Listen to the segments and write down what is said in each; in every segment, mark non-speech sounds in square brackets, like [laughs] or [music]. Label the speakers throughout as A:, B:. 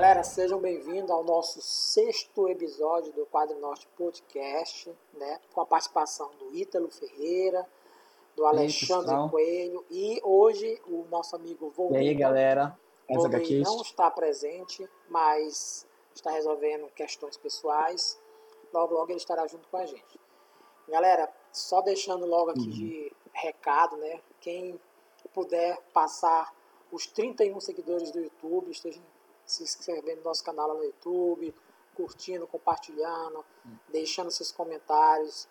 A: Galera, sejam bem-vindos ao nosso sexto episódio do Quadro Norte Podcast, né? Com a participação do Ítalo Ferreira, do Alexandre
B: pessoal.
A: Coelho e hoje o nosso amigo
B: E
A: Volney.
B: aí, galera?
A: Volney
B: HQs?
A: não está presente, mas está resolvendo questões pessoais. Logo, logo ele estará junto com a gente. Galera, só deixando logo aqui
B: Uhum.
A: de recado, né? Quem puder passar os 31 seguidores do YouTube, estejam se inscrevendo no nosso canal no YouTube, curtindo, compartilhando, deixando seus comentários.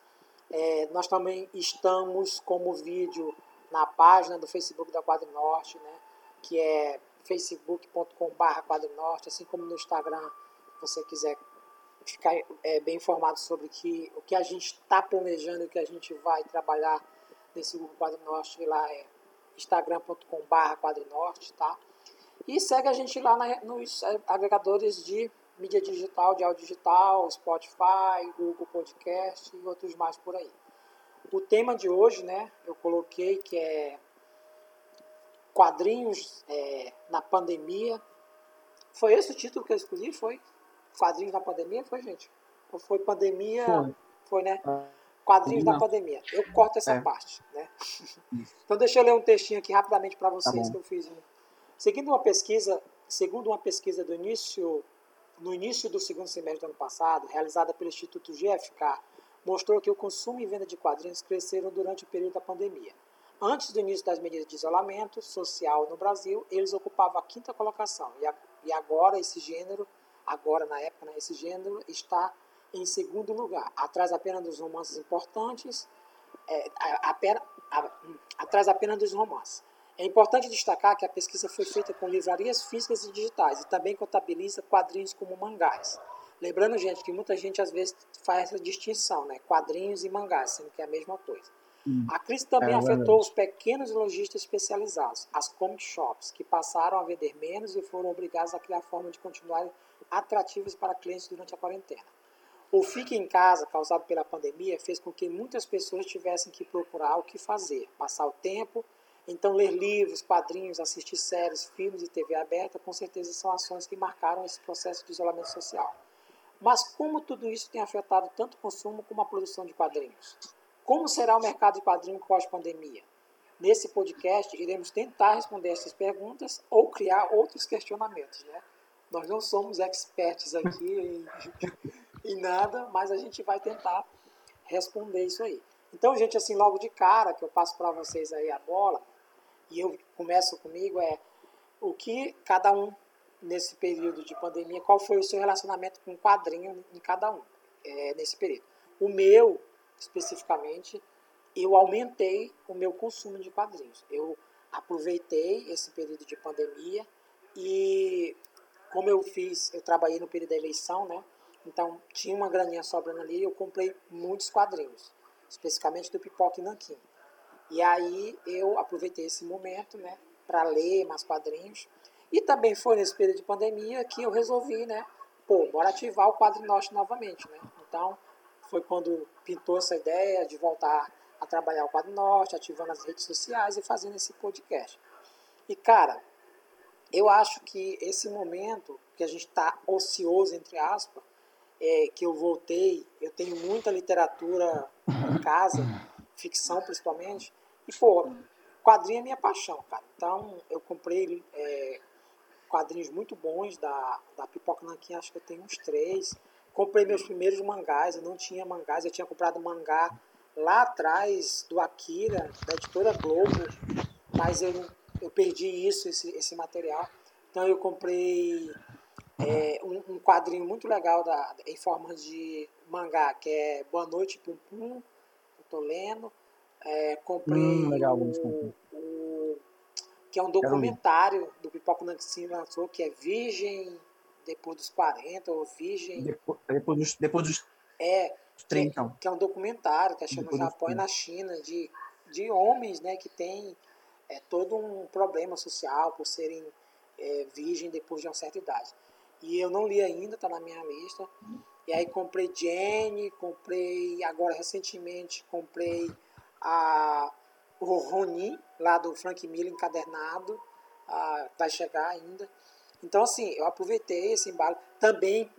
A: É, nós também estamos como vídeo na página do Facebook da Quadro Norte, né? Que é facebook.com.br Quadro Norte, assim como no Instagram, se você quiser ficar é, bem informado sobre que, o que a gente está planejando e o que a gente vai trabalhar nesse grupo Quadro Norte, lá é instagram.com.br Quadro Norte, tá? E segue a gente lá na- nos agregadores de mídia digital, de áudio digital, Spotify, Google Podcast e outros mais por aí. O tema de hoje, né, eu coloquei que é quadrinhos é, na pandemia. Foi esse o título que eu escolhi? Foi? Quadrinhos na pandemia? Foi, gente? Ou foi pandemia?
B: Foi.
A: Foi, né? Quadrinhos da
B: Não.
A: pandemia. Eu corto essa
B: É.
A: parte, né? [laughs] Então deixa eu ler um textinho aqui rapidamente para vocês
B: Tá
A: que eu fiz. Seguindo uma pesquisa, segundo uma pesquisa do início no início do segundo semestre do ano passado, realizada pelo Instituto GFK, mostrou que o consumo e venda de quadrinhos cresceram durante o período da pandemia. Antes do início das medidas de isolamento social no Brasil, eles ocupavam a quinta colocação. E, agora esse gênero, agora na época, né, esse gênero está em segundo lugar, atrás apenas dos romances importantes, é, atrás apenas dos romances. É importante destacar que a pesquisa foi feita com livrarias físicas e digitais e também contabiliza quadrinhos como mangás. Lembrando, gente, que muita gente às vezes faz essa distinção, né? Quadrinhos e mangás, sendo que é a mesma coisa. A crise também
B: É
A: afetou os pequenos lojistas especializados, as comic shops, que passaram a vender menos e foram obrigados a criar forma de continuarem atrativos para clientes durante a quarentena. O fique em casa causado pela pandemia fez com que muitas pessoas tivessem que procurar o que fazer, passar o tempo. Então, ler livros, quadrinhos, assistir séries, filmes e TV aberta, com certeza são ações que marcaram esse processo de isolamento social. Mas como tudo isso tem afetado tanto o consumo como a produção de quadrinhos? Como será o mercado de quadrinhos pós-pandemia? Nesse podcast, iremos tentar responder essas perguntas ou criar outros questionamentos. Né? Nós não somos experts aqui em, [laughs] em nada, mas a gente vai tentar responder isso aí. Então, gente, assim, logo de cara, que eu passo para vocês aí a bola, e eu começo comigo, é o que cada um, nesse período de pandemia, qual foi o seu relacionamento com o quadrinho em cada um, é, nesse período. O meu, especificamente, eu aumentei o meu consumo de quadrinhos. Eu aproveitei esse período de pandemia e como eu fiz, eu trabalhei no período da eleição, né? Então tinha uma graninha sobrando ali, eu comprei muitos quadrinhos, especificamente do Pipoca e Nanquim. E aí eu aproveitei esse momento, né, para ler mais quadrinhos. E também foi nesse período de pandemia que eu resolvi, né, pô, bora ativar o Quadro Norte novamente, né? Então foi quando pintou essa ideia de voltar a trabalhar o Quadro Norte, ativando as redes sociais e fazendo esse podcast. E cara, eu acho que esse momento que a gente está ocioso, entre aspas, é, que eu voltei, eu tenho muita literatura em casa, ficção principalmente, e pô, quadrinho é minha paixão, cara. Então eu comprei é, quadrinhos muito bons da, da Pipoca Nanquim, acho que eu tenho uns três. Comprei meus primeiros mangás, eu não tinha mangás, eu tinha comprado mangá lá atrás do Akira, da editora Globo, mas eu, eu perdi isso, esse, esse material. Então eu comprei é, um, um quadrinho muito legal da, em forma de mangá, que é Boa Noite Pum Pum, tô lendo. É, comprei
B: Hum, legal,
A: o, o- que é um documentário do Pipoca Nancy lançou, que é Virgem depois dos 40, ou Virgem.
B: Depois, depois dos, depois dos
A: É,
B: 30, então.
A: que é um documentário que achou no
B: Depois dos
A: Japão e
B: 30.
A: na China de, de homens né, que têm é, todo um problema social por serem é, virgem depois de uma certa idade. E eu não li ainda, está na minha lista. E aí comprei Jane, comprei agora recentemente comprei a, o Ronin, lá do Frank Miller encadernado, ah, vai chegar ainda. Então, assim, eu aproveitei esse embalo. Também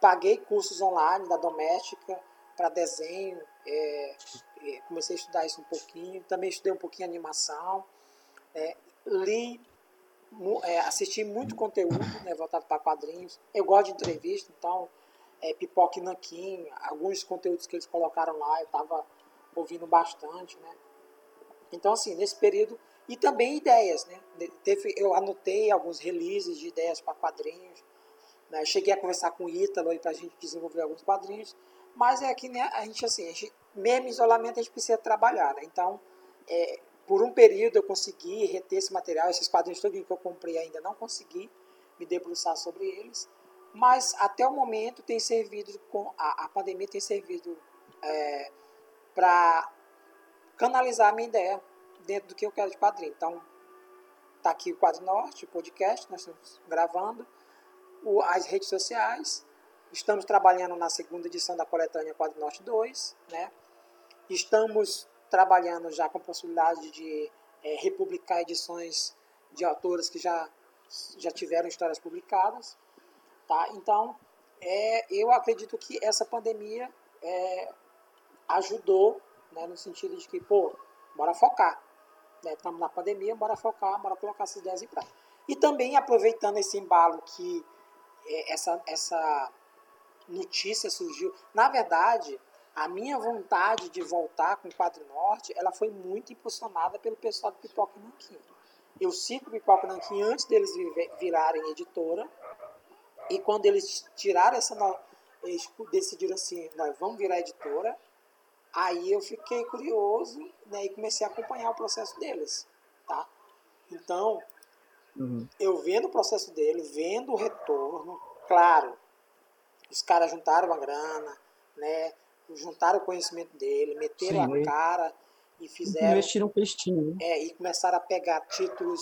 A: paguei cursos online da doméstica para desenho. É, é, comecei a estudar isso um pouquinho. Também estudei um pouquinho animação. É, li, é, assisti muito conteúdo né, voltado para quadrinhos. Eu gosto de entrevista, então, é, Pipoca e Nanquim, alguns conteúdos que eles colocaram lá, eu estava ouvindo bastante. Né? Então, assim, nesse período e também ideias, né? Teve, eu anotei alguns releases de ideias para quadrinhos. Né? Cheguei a conversar com o Ítalo para a gente desenvolver alguns quadrinhos. Mas é que né, a gente, assim, a gente, mesmo isolamento, a gente precisa trabalhar. Né? Então, é, por um período eu consegui reter esse material. Esses quadrinhos todos que eu comprei ainda não consegui me debruçar sobre eles. Mas até o momento tem servido, a, a pandemia tem servido é, para canalizar a minha ideia dentro do que eu quero de quadrinho. Então, tá aqui o Quadro Norte, o podcast, nós estamos gravando, o, as redes sociais, estamos trabalhando na segunda edição da coletânea Quadro Norte 2, né? Estamos trabalhando já com possibilidade de é, republicar edições de autores que já, já tiveram histórias publicadas, tá? Então, é, eu acredito que essa pandemia é, ajudou, né, no sentido de que, pô, bora focar estamos né, na pandemia, bora focar, bora colocar essas ideias em prática. E também aproveitando esse embalo que é, essa, essa notícia surgiu. Na verdade, a minha vontade de voltar com o Quadro Norte, ela foi muito impulsionada pelo pessoal do Pipoca Nanquim. Eu sigo o Pipoca Nanquim antes deles virarem editora, e quando eles tiraram essa... Eles decidiram assim, nós vamos virar editora, Aí eu fiquei curioso né, e comecei a acompanhar o processo deles. Tá? Então, uhum. eu vendo o processo deles, vendo o retorno, claro, os caras juntaram a grana, né, juntaram o conhecimento dele, meteram Sim, a cara e fizeram.
B: Investiram um peixinho. Né?
A: É, e começaram a pegar títulos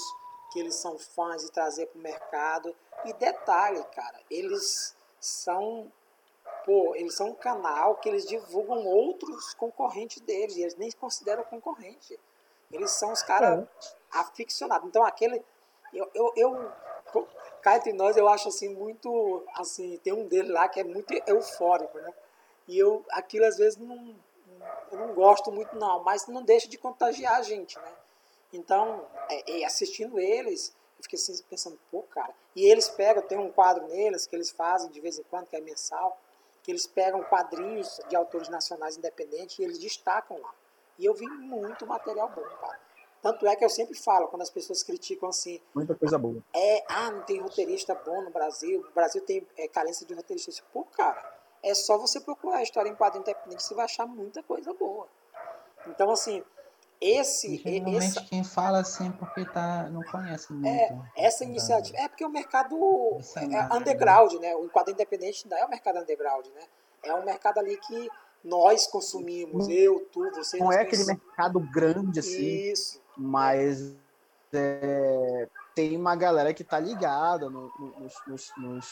A: que eles são fãs e trazer para o mercado. E detalhe, cara, eles são pô, eles são um canal que eles divulgam outros concorrentes deles, e eles nem consideram concorrente. Eles são os caras é. aficionados. Então aquele. Eu, eu, eu cá entre nós, eu acho assim, muito. Assim, tem um dele lá que é muito eufórico, né? E eu, aquilo às vezes não, eu não gosto muito, não, mas não deixa de contagiar a gente, né? Então, é, assistindo eles, eu fiquei assim, pensando, pô, cara. E eles pegam, tem um quadro neles que eles fazem de vez em quando, que é mensal que eles pegam quadrinhos de autores nacionais independentes e eles destacam lá. E eu vi muito material bom, cara. Tanto é que eu sempre falo, quando as pessoas criticam assim.
B: Muita coisa boa.
A: É, ah, não tem roteirista bom no Brasil, o Brasil tem é, carência de roteirista. Pô, cara, é só você procurar a história em quadrinho independente, você vai achar muita coisa boa. Então, assim, esse.
C: Geralmente essa, quem fala assim é porque tá, não conhece muito.
A: É, essa iniciativa. É porque o mercado é, é underground, né? O quadro independente não é o mercado underground, né? É um mercado ali que nós consumimos, eu, tu, você.
B: Não é aquele mercado grande assim.
A: Isso.
B: Mas é, tem uma galera que tá ligada no, no, nos, nos, nos,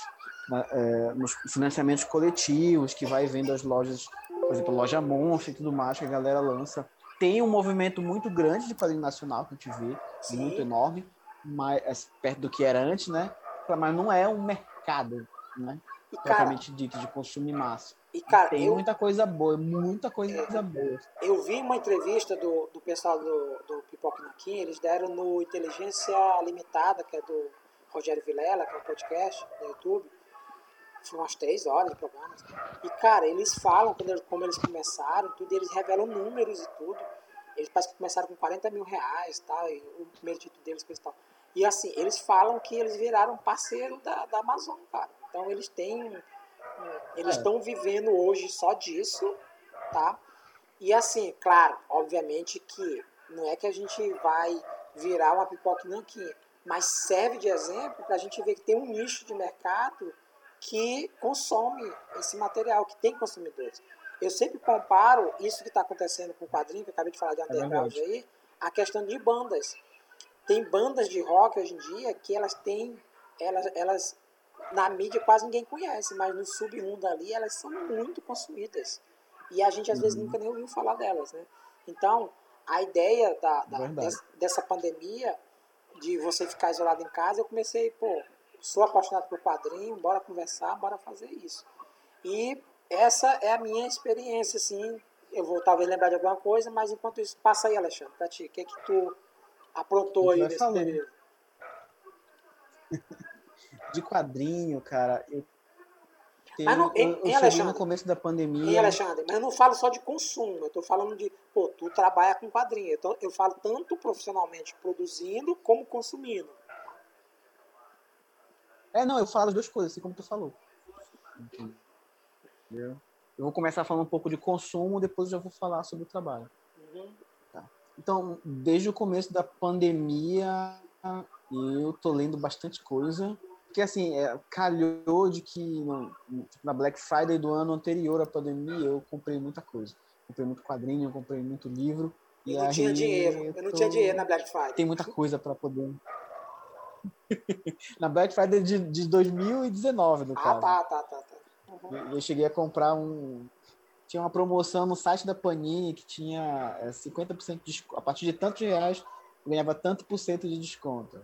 B: na, é, nos, financiamentos coletivos, que vai vendo as lojas, por exemplo, loja Monstro e tudo mais, que a galera lança tem um movimento muito grande de quadrinho nacional que a gente vê, Sim. muito enorme, mais perto do que era antes, né? Mas não é um mercado, né? E, propriamente dito, de consumo em massa.
A: E, cara,
B: tem eu, muita coisa boa, muita coisa é, boa.
A: Eu vi uma entrevista do, do pessoal do, do Pipoca Naquim, eles deram no Inteligência Limitada, que é do Rogério Vilela, que é um podcast no YouTube. Foi umas três horas de programa. E, cara, eles falam quando, como eles começaram, tudo, eles revelam números e tudo. Eles parece que começaram com 40 mil reais, tá? E o primeiro título deles, coisa e tal. E assim, eles falam que eles viraram parceiro da, da Amazon, cara. Então eles têm. Eles estão é. vivendo hoje só disso, tá? E assim, claro, obviamente que não é que a gente vai virar uma pipoca nanquim, mas serve de exemplo para a gente ver que tem um nicho de mercado que consome esse material, que tem consumidores. Eu sempre comparo isso que está acontecendo com o quadrinho, que eu acabei de falar de é underground é aí, a questão de bandas. Tem bandas de rock hoje em dia que elas têm, elas, elas na mídia quase ninguém conhece, mas no submundo ali elas são muito consumidas. E a gente às uhum. vezes nunca nem ouviu falar delas, né? Então, a ideia da, da dessa, dessa pandemia, de você ficar isolado em casa, eu comecei, pô, sou apaixonado por quadrinho, bora conversar, bora fazer isso. E essa é a minha experiência, assim. Eu vou talvez lembrar de alguma coisa, mas enquanto isso, passa aí, Alexandre, pra ti. O que é que tu aprontou aí nesse falando. período? [laughs]
B: De quadrinho, cara, eu mas não, eu, eu Alexandre, no começo da pandemia.
A: Em Alexandre, mas eu não falo só de consumo, eu estou falando de, pô, tu trabalha com quadrinho. Então eu falo tanto profissionalmente produzindo como consumindo.
B: É, não, eu falo as duas coisas, assim como tu falou. Entendeu? Eu vou começar falando um pouco de consumo, depois eu já vou falar sobre o trabalho. Tá. Então, desde o começo da pandemia, eu tô lendo bastante coisa. Porque, assim, é, calhou de que no, na Black Friday do ano anterior à pandemia eu comprei muita coisa. Comprei muito quadrinho, comprei muito livro.
A: E não tinha dinheiro. Eu não tinha dinheiro na Black Friday.
B: Tem muita coisa para poder. [laughs] na Black Friday de, de 2019, no ah, caso.
A: Ah, tá, tá, tá. tá.
B: Uhum. Eu cheguei a comprar um. Tinha uma promoção no site da Panini que tinha 50% é, de desconto. A partir de tantos reais, ganhava tanto por cento de desconto.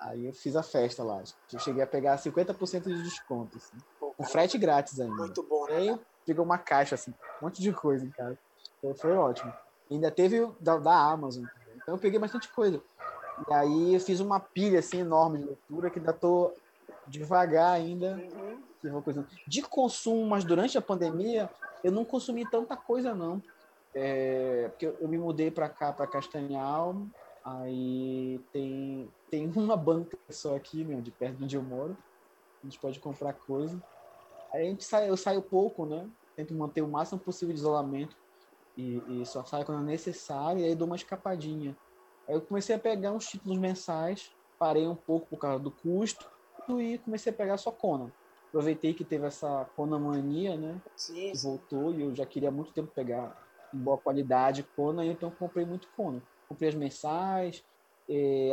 B: Aí eu fiz a festa lá. Eu cheguei a pegar 50% de desconto, assim. Pô, com frete grátis ainda.
A: Muito bom,
B: né? Aí pegou uma caixa, assim, um monte de coisa em casa. Então foi ótimo. E ainda teve da, da Amazon. Então eu peguei bastante coisa. E aí eu fiz uma pilha assim enorme de leitura que ainda tô devagar ainda. Uhum. De consumo, mas durante a pandemia eu não consumi tanta coisa não. É, porque eu me mudei para cá, para Castanhal, Aí tem, tem [laughs] uma banca só aqui, né, de perto de onde eu moro. A gente pode comprar coisa. Aí a gente sai, eu saio pouco, né? Tento manter o máximo possível de isolamento. E, e só saio quando é necessário, e aí dou uma escapadinha. Aí eu comecei a pegar uns títulos mensais, parei um pouco por causa do custo, e comecei a pegar só Conan. Aproveitei que teve essa Conan mania, né?
A: Sim,
B: que voltou, e eu já queria há muito tempo pegar em boa qualidade Conan, então comprei muito Conan comprei as mensais,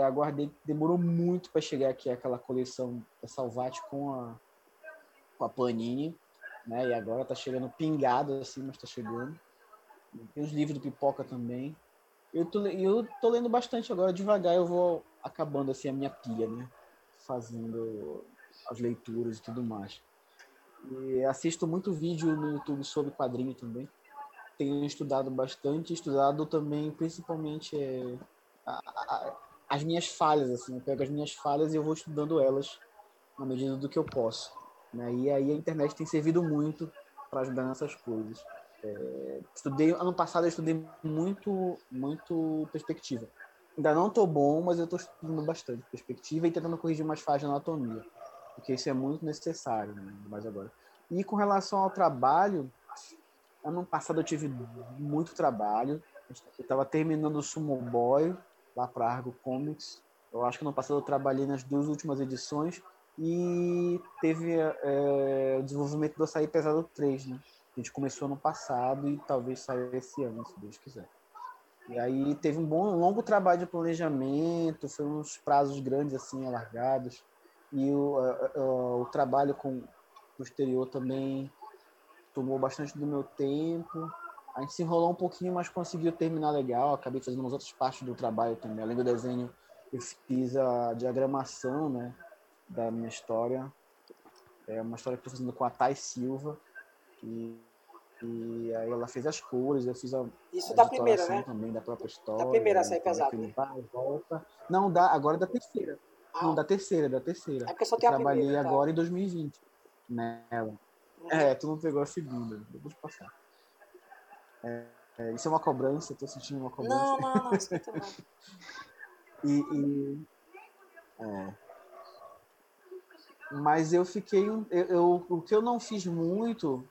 B: aguardei, demorou muito para chegar aqui aquela coleção da Salvati com a, com a Panini, né? E agora tá chegando pingado assim, mas tá chegando. Tem os livros do Pipoca também. Eu tô, eu tô lendo bastante agora, devagar eu vou acabando assim a minha pilha, né? Fazendo as leituras e tudo mais. E assisto muito vídeo no YouTube sobre quadrinho também tenho estudado bastante, estudado também principalmente é, a, a, as minhas falhas, assim, eu pego as minhas falhas e eu vou estudando elas na medida do que eu posso. Né? E aí a internet tem servido muito para ajudar nessas coisas. É, estudei ano passado eu estudei muito muito perspectiva. Ainda não estou bom, mas eu estou estudando bastante perspectiva e tentando corrigir umas falhas de anatomia, porque isso é muito necessário, né? mais agora. E com relação ao trabalho, Ano passado eu tive muito trabalho. Eu estava terminando o Sumo Boy, lá para Argo Comics. Eu acho que no passado eu trabalhei nas duas últimas edições. E teve é, o desenvolvimento do Açaí Pesado 3, né? A gente começou no passado e talvez saia esse ano, se Deus quiser. E aí teve um bom, um longo trabalho de planejamento, foi uns prazos grandes assim, alargados. E o, o, trabalho com o exterior também tomou bastante do meu tempo. A gente se enrolou um pouquinho, mas conseguiu terminar legal. Acabei fazendo umas outras partes do trabalho também. Além do desenho, eu fiz a diagramação né, da minha história. É uma história que estou fazendo com a Thay Silva. E, e aí ela fez as cores, eu fiz a.
A: Isso a da primeira, né?
B: Também da própria história.
A: Da primeira sair pesada.
B: Volta. Não, da, agora é da terceira. Ah. Não, da terceira, da terceira.
A: É porque só tem a
B: Trabalhei
A: primeira,
B: tá? agora em 2020 nela. É, tu não pegou a segunda. Te passar. É, é, isso é uma cobrança, eu tô sentindo uma cobrança.
A: Não, não, não, isso [laughs]
B: e, e é. Mas eu fiquei. Eu, eu, o que eu não fiz muito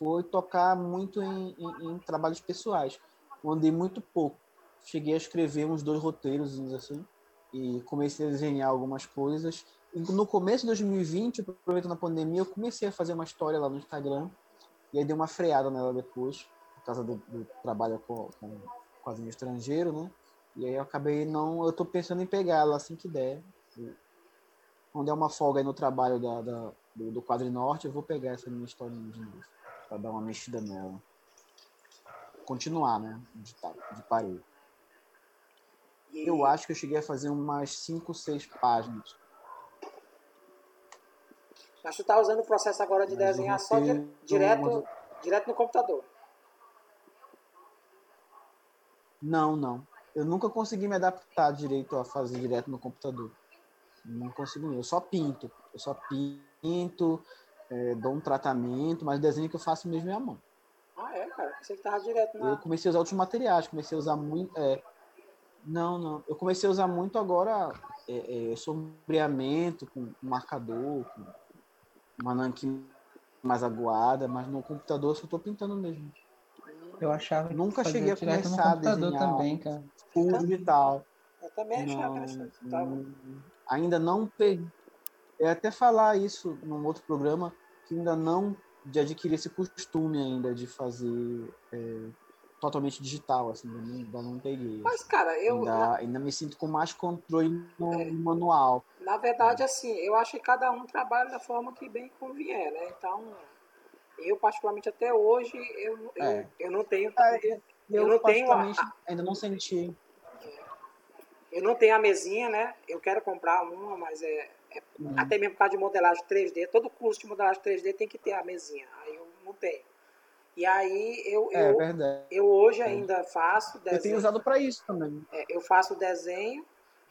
B: foi tocar muito em, em, em trabalhos pessoais. Andei muito pouco. Cheguei a escrever uns dois roteiros assim e comecei a desenhar algumas coisas no começo de 2020, aproveitando a pandemia, eu comecei a fazer uma história lá no Instagram. E aí dei uma freada nela depois, por causa do, do trabalho com, com estrangeiro, né? E aí eu acabei não. Eu tô pensando em pegar ela assim que der. Quando der uma folga aí no trabalho da, da do, do Quadro Norte, eu vou pegar essa minha história de novo. Pra dar uma mexida nela. Continuar, né? De, de parede. Eu acho que eu cheguei a fazer umas 5, 6 páginas
A: Mas tu tá usando o processo agora de
B: Mas
A: desenhar só di- direto,
B: mas-
A: direto no computador.
B: Não, não. Eu nunca consegui me adaptar direito a fazer direto no computador. Não consigo. Eu só pinto. Eu só pinto, é, dou um tratamento, mas o desenho que eu faço mesmo é a mão.
A: Ah, é, cara. Pensei que tava direto
B: Eu
A: na.
B: comecei a usar outros materiais, comecei a usar muito. é, não, não. Eu comecei a usar muito agora é, é, sombreamento com marcador, com uma nanquim mais aguada, mas no computador eu só estou pintando mesmo.
C: Eu achava que
B: Nunca cheguei a começar a
C: computador
B: desenhar.
C: também, cara.
B: Full digital.
A: Eu também achava
B: Não,
A: interessante. Tá?
B: não- ainda não peguei. Eu ia até falar isso num outro programa, que ainda não de adquirir esse costume ainda de fazer é, totalmente digital, assim, ainda não, peguei.
A: Mas, cara, eu.
B: ainda,
A: Na,
B: ainda me sinto com mais controle no,
A: É.
B: manual.
A: na verdade, assim, eu acho que cada um trabalha da forma que bem convier, né? Então, eu, particularmente, até hoje, eu, eu,
B: É.
A: eu não tenho.
B: Eu,
A: Eu não tenho a-
B: particularmente, ainda não senti.
A: Eu não tenho a mesinha, né? Eu quero comprar uma, mas é, é
B: Uhum.
A: até mesmo por causa de modelagem 3D. Todo curso de modelagem 3D tem que ter a mesinha. Aí eu não tenho. E aí eu,
B: É
A: eu,
B: verdade.
A: eu hoje ainda faço
B: Eu tenho
A: desenho.
B: usado para isso também.
A: É, eu faço desenho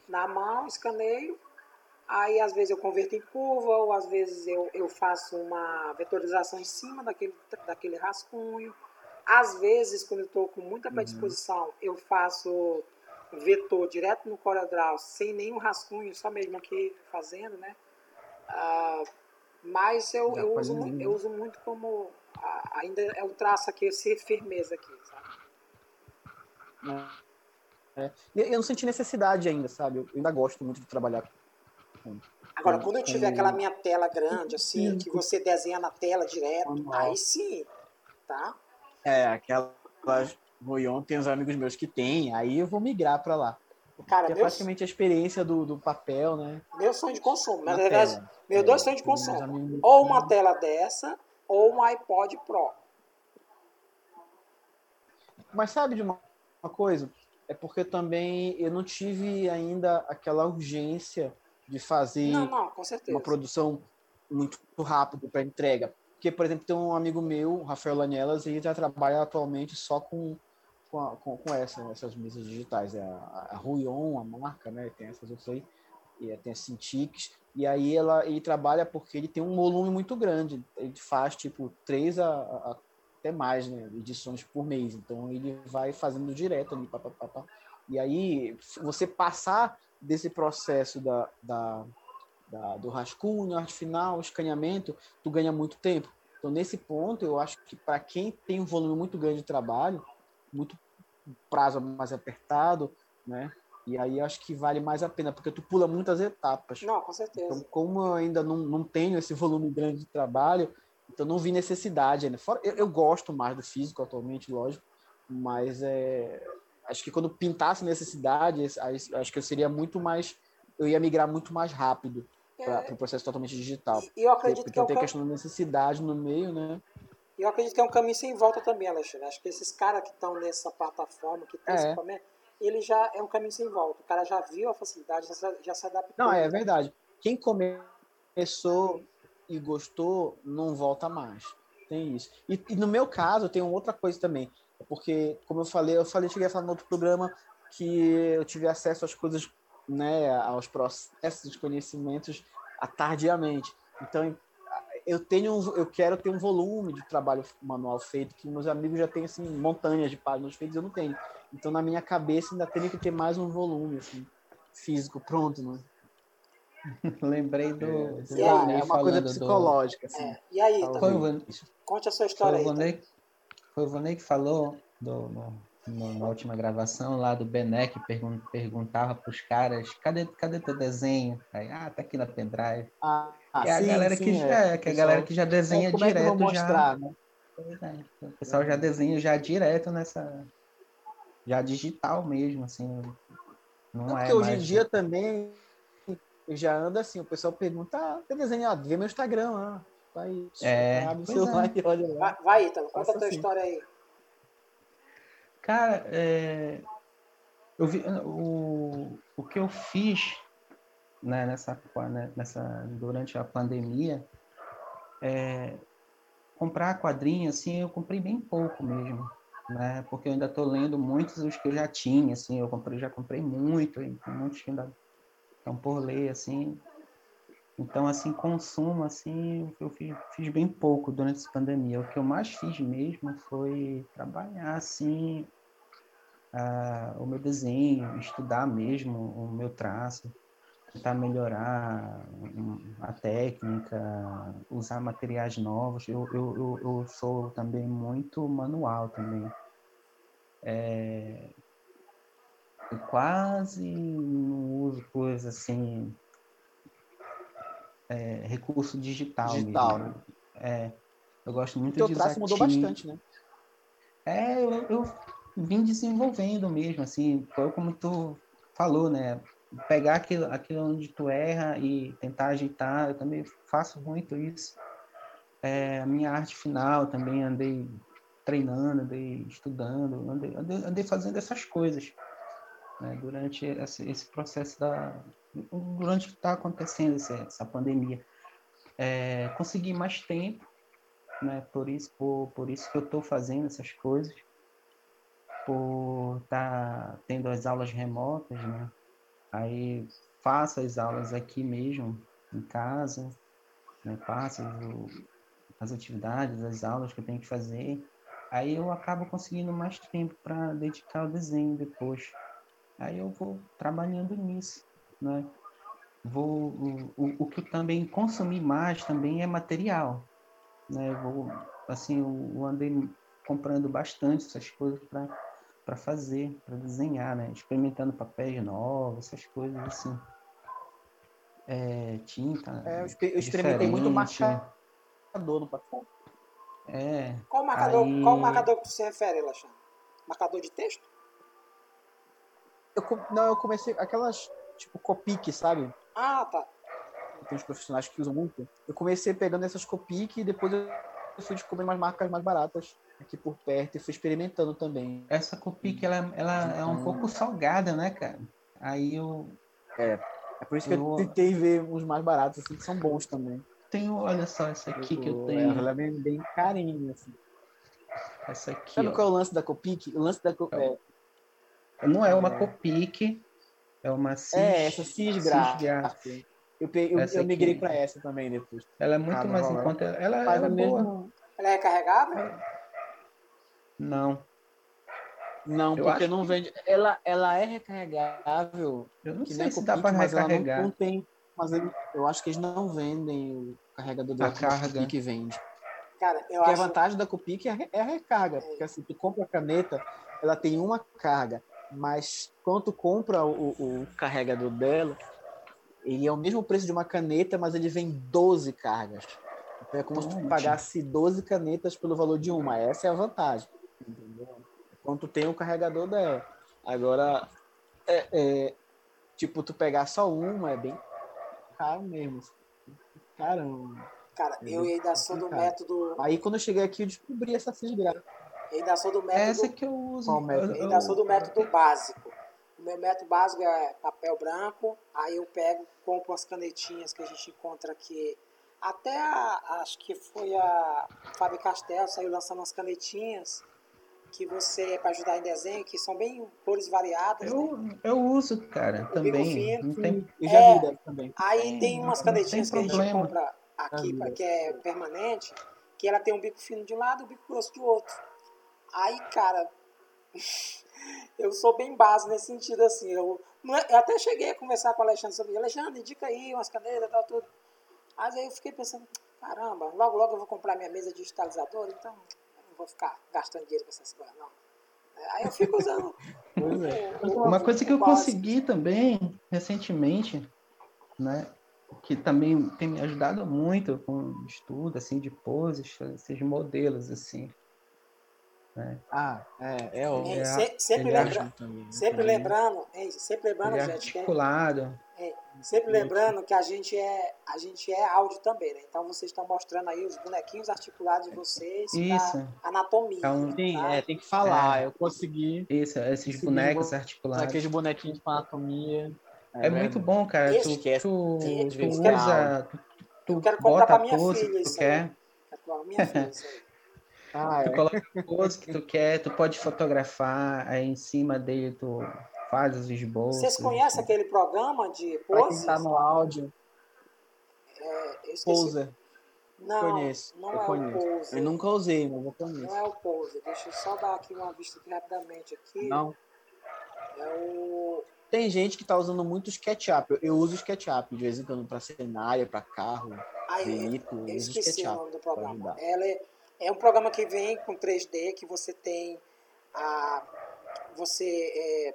A: na mão, escaneio. Aí às vezes eu converto em curva, ou às vezes eu, eu faço uma vetorização em cima daquele, daquele rascunho. Às vezes, quando eu estou com muita predisposição, eu faço vetor direto no CorelDRAW, sem nenhum rascunho, só mesmo aqui fazendo, né? Ah, mas eu, eu, uso, muito, eu uso muito como. ainda é o traço aqui, ser firmeza aqui, sabe?
B: É. Eu não senti necessidade ainda, sabe? Eu ainda gosto muito de trabalhar com
A: Agora, quando eu tiver aquela minha tela grande, assim, que você desenha na tela direto, aí sim, tá?
B: É, aquelas Royon tem os amigos meus que tem, aí eu vou migrar para lá.
A: Cara,
B: é
A: meu,
B: praticamente a experiência do, do papel, né?
A: meu sonho de consumo. Na
B: na
A: verdade,
B: tela.
A: meus
B: É,
A: dois sonhos de consumo.
B: amigos-
A: Ou uma tela dessa, ou um iPod Pro.
B: Mas sabe de uma, uma coisa? É porque também eu não tive ainda aquela urgência de fazer
A: Não, não,
B: uma produção muito rápida para entrega. Porque, por exemplo, tem um amigo meu, Rafael Lanielas, ele já trabalha atualmente só com, com, a- com, com essa, essas mesas digitais. É a, a Ruion, a marca, né? Tem essas outras aí. E tem a Cintiq. E aí ela, ele trabalha porque ele tem um volume muito grande. Ele faz, tipo, três a, a- até mais, né? Edições por mês. Então ele vai fazendo direto ali, pá, pá, pá, pá. E aí, você passar desse processo da, da, da- do rascunho, arte final, escaneamento, tu ganha muito tempo. Então, nesse ponto, eu acho que para quem tem um volume muito grande de trabalho, muito prazo mais apertado, né? E aí acho que vale mais a pena, porque tu pula muitas etapas.
A: Não, com certeza.
B: Então, como eu ainda não, não tenho esse volume grande de trabalho, então não vi necessidade ainda. Fora, eu, eu gosto mais do físico atualmente, lógico, mas é, acho que quando pintasse necessidade, acho que eu seria muito mais, eu ia migrar muito mais rápido para
A: É,
B: o processo totalmente digital.
A: e eu acredito
B: Porque
A: que é o
B: tenho a questão da necessidade no meio, né?
A: Eu acredito que é um caminho sem volta também, Alexandre. Acho que esses caras que estão nessa plataforma, que tem
B: É.
A: esse equipamento, ele já é um caminho sem volta. O cara já viu a facilidade, já, se- já se adaptou.
B: Não, é verdade. Quem começou e gostou, não volta mais. Tem isso. E, e no meu caso, tem outra coisa também. Porque, como eu falei, eu falei, cheguei a falar no outro programa que eu tive acesso às coisas, né, aos processos, conhecimentos tardiamente. Então, eu tenho, um- eu quero ter um volume de trabalho manual feito que meus amigos já têm assim montanhas de páginas feitas, eu não tenho. Então, na minha cabeça, ainda teria que ter mais um volume assim, físico pronto, né? [laughs]
C: Lembrei do,
B: É,
C: do Vonei
B: é uma coisa
C: falando do-
B: psicológica, assim.
A: É. E aí?
C: Foi o
B: aí.
C: Von-
A: conte a sua
C: Foi
A: história
C: o
A: aí. Ítalo.
C: Vonei, foi o Vonei que falou do, no- na última gravação lá do Benek, pergun perguntava para os caras, cadê, cadê teu desenho? Aí, ah, tá aqui na pendrive.
B: Ah,
C: é a
B: sim,
C: galera
B: sim,
C: que
B: é.
C: já, que é a galera que já desenha
B: é, como é que eu
C: direto
B: vou mostrar, né?
C: já. Pois é, O pessoal já desenha já direto nessa já digital mesmo, assim. Não,
B: Não,
C: é
B: porque hoje em
C: mais-
B: dia também eu já anda assim, o pessoal pergunta, ah, tem desenhado, vê meu Instagram lá. Vai,
C: É,
B: abre o
C: pois
B: celular
C: é.
B: e olha lá.
A: Vai, vai, Ítalo, conta a tua
B: assim.
A: história aí.
C: Cara, é, eu vi o, o que eu fiz né, nessa, né, nessa durante a pandemia É, comprar quadrinho, assim, eu comprei bem pouco mesmo, né? Porque eu ainda estou lendo muitos dos que eu já tinha, assim, eu comprei, já comprei muito, então muitos que ainda estão por ler, assim. Então, assim, consumo, assim, eu fiz, fiz, bem pouco durante essa pandemia. O que eu mais fiz mesmo foi trabalhar, assim, o meu desenho, estudar mesmo o meu traço, tentar melhorar a técnica, usar materiais novos. Eu, eu, eu, eu sou também muito manual também. É, eu quase não uso coisa assim, é, recurso digital.
B: Digital,
C: mesmo. né? É, eu gosto muito
B: o teu
C: de
B: traço mudou bastante, né?
C: É, eu, eu vim desenvolvendo mesmo, assim, foi como tu falou, né? Pegar aquilo, aquilo onde tu erra e tentar ajeitar, eu também faço muito isso. É, a minha arte final também andei treinando, andei estudando, andei, andei, andei fazendo essas coisas né, durante esse, esse, processo da durante que está acontecendo essa, essa pandemia é, consegui mais tempo né por isso por, por isso que eu estou fazendo essas coisas por estar tá tendo as aulas remotas, né? Aí faço as aulas aqui mesmo, em casa, né? faço as atividades, as aulas que eu tenho que fazer. Aí eu acabo conseguindo mais tempo para dedicar ao desenho depois. Aí eu vou trabalhando nisso, né? Vou, o, o, o que eu também consumi mais também é material, né? Vou, assim, eu, eu andei comprando bastante essas coisas para para fazer, para desenhar, né? Experimentando papéis novos, essas coisas assim. É, tinta.
B: É, eu, experimentei muito marcador no papel.
C: É.
A: Qual marcador, aí... qual marcador que você refere, Alexandre? Marcador de texto?
B: Eu, não, eu comecei aquelas tipo Copic, sabe?
A: Ah, tá.
B: Tem uns profissionais que usam muito. Eu comecei pegando essas Copic e depois eu fui descobrindo umas marcas mais baratas aqui por perto e fui experimentando também.
C: Essa Copic, ela, ela então... é um pouco salgada, né, cara? Aí eu...
B: É, é por isso eu... que eu tentei ver uns mais baratos, assim, que são bons também.
C: Tenho, olha só, essa aqui eu, que eu tenho.
B: Ela é bem, bem carinha, assim.
C: Essa aqui,
B: Sabe
C: ó.
B: qual é o lance da Copic? O lance da Copic... É...
C: Não é uma é... Copic, é uma
B: Cis... É, essa Cisgraph. Eu, peguei, eu, eu migrei para essa também depois.
C: Ela é muito ah, mais em conta. Ela, ela é boa. Mesmo...
A: Ela é carregável?
C: Não.
B: Não, eu porque não vende. Que... Ela, ela é recarregável.
C: Eu não sei se dá para recarregar.
B: Não tem, mas ele, eu acho que eles não vendem o carregador da
C: carga
B: que vende.
A: Cara, eu acho...
B: a vantagem da Copic é, é a recarga. É. Porque assim, tu compra a caneta, ela tem uma carga. Mas quando tu compra o, o, o carregador dela, ele é o mesmo preço de uma caneta, mas ele vem 12 cargas. Então é como se tu pagasse 12 canetas pelo valor de uma. Essa é a vantagem. Entendeu? Quando tem o carregador dela. Agora, é, é, tipo, tu pegar só uma é bem caro mesmo. Caramba.
A: Cara, é eu ainda sou do método.
B: Aí quando eu cheguei aqui, eu descobri essa cisgrama.
A: Eu ainda sou do método.
C: Essa que eu uso.
A: Qual método? Eu ainda sou do método básico. O meu método básico é papel branco. Aí eu pego, compro as canetinhas que a gente encontra aqui. Até a, acho que foi a Fábio Castel saiu lançando umas canetinhas que você para ajudar em desenho, que são bem cores variadas.
C: Eu,
A: né?
C: eu uso, cara, o também.
A: Fino,
C: tem...
B: Eu já é, vi também.
A: Aí tem umas canetinhas que a gente compra aqui, pra, que é permanente, que ela tem um bico fino de um lado e um bico grosso de outro. Aí, cara, [laughs] eu sou bem base nesse sentido, assim. Eu, é, eu até cheguei a conversar com o Alexandre sobre Alexandre, indica aí umas cadeiras e tal, tudo. Mas aí eu fiquei pensando, caramba, logo, logo eu vou comprar minha mesa digitalizadora, então vou ficar gastando dinheiro com essas coisas, não. É, aí eu fico usando.
C: É. Uma coisa que eu consegui também recentemente, né? Que também tem me ajudado muito com estudo assim de poses, esses modelos assim.
B: Né? Ah, é, é,
A: é, é sempre, lembra, sempre lembrando, sempre lembrando,
C: gente, articulado.
A: É, sempre lembrando que a gente é a gente é áudio também, né? Então vocês estão mostrando aí os bonequinhos articulados de vocês,
C: Isso.
A: anatomia. É
B: um... Sim, tá? é, tem que falar. É. Eu consegui.
C: Isso, esses bonecos articulados.
B: Aqueles bonequinhos com anatomia.
C: É, é muito bom, cara.
A: Esse
C: tu, tu, tu usa, tu, tu
A: Eu quero comprar
C: bota
A: pra minha
C: pose
A: filha
C: tu
A: isso
C: quer.
A: aí. Quero comprar pra minha filha isso aí. [laughs]
B: Ah,
C: Tu
B: é.
C: coloca a pose que tu quer, tu pode fotografar, aí em cima dele tu faz os esboços.
A: Vocês conhecem aquele programa de
B: Pra quem
A: poses?
B: tá no áudio,
A: É.
B: Poser.
A: Não,
B: conheço.
A: não
B: eu
A: é
B: conheço.
A: o Pose.
B: Eu nunca usei, mas eu conheço.
A: Não é o Pose. Deixa eu só dar aqui uma vista aqui rapidamente aqui.
B: Não.
A: É o.
B: Tem gente que tá usando muito o SketchUp. Eu, eu uso o SketchUp de vez em quando pra cenário, pra carro,
A: Ai,
B: veículo.
A: eu
B: Eu uso o
A: esqueci o
B: SketchUp.
A: nome do
B: pra
A: programa. Ela é, é um programa que vem com 3D, que você tem a. Você é,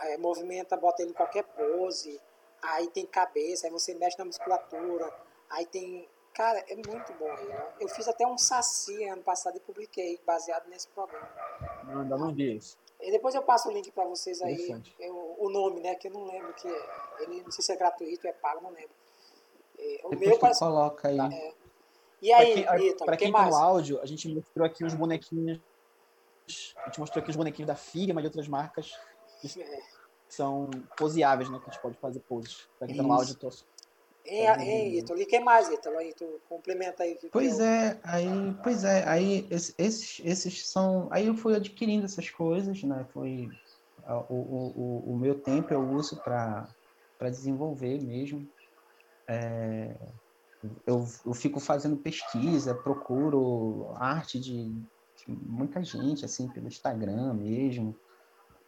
A: é, movimenta, bota ele em qualquer pose, aí tem cabeça, aí você mexe na musculatura, aí tem. Cara, é muito bom né? Eu fiz até um saci ano passado e publiquei, baseado nesse programa.
B: Não vi isso.
A: E depois eu passo o link para vocês aí, eu- o nome, né? Que eu não lembro que é. Ele não sei se é gratuito, é pago, não lembro. É, o
C: Depois
A: meu parece.
C: coloca aí.
A: E aí,
B: pra quem,
A: Ítalo,
B: pra quem tá
A: mais?
B: no áudio, a gente mostrou aqui os bonequinhos. A gente mostrou aqui os bonequinhos da Figma e de outras marcas
A: É.
B: são poseáveis, né? Que a gente pode fazer poses. Pra quem tá no áudio, tô...
A: Hein, hein, Ítalo? E quem mais, Ítalo? Aí tu complementa aí.
C: Pois
A: eu-
C: é, aí, pois é, aí esse- esses, esses são, aí eu fui adquirindo essas coisas, né? Foi o, o, o- o meu tempo eu uso para para desenvolver mesmo. É, eu, eu fico fazendo pesquisa, procuro arte de, de muita gente, assim, pelo Instagram mesmo,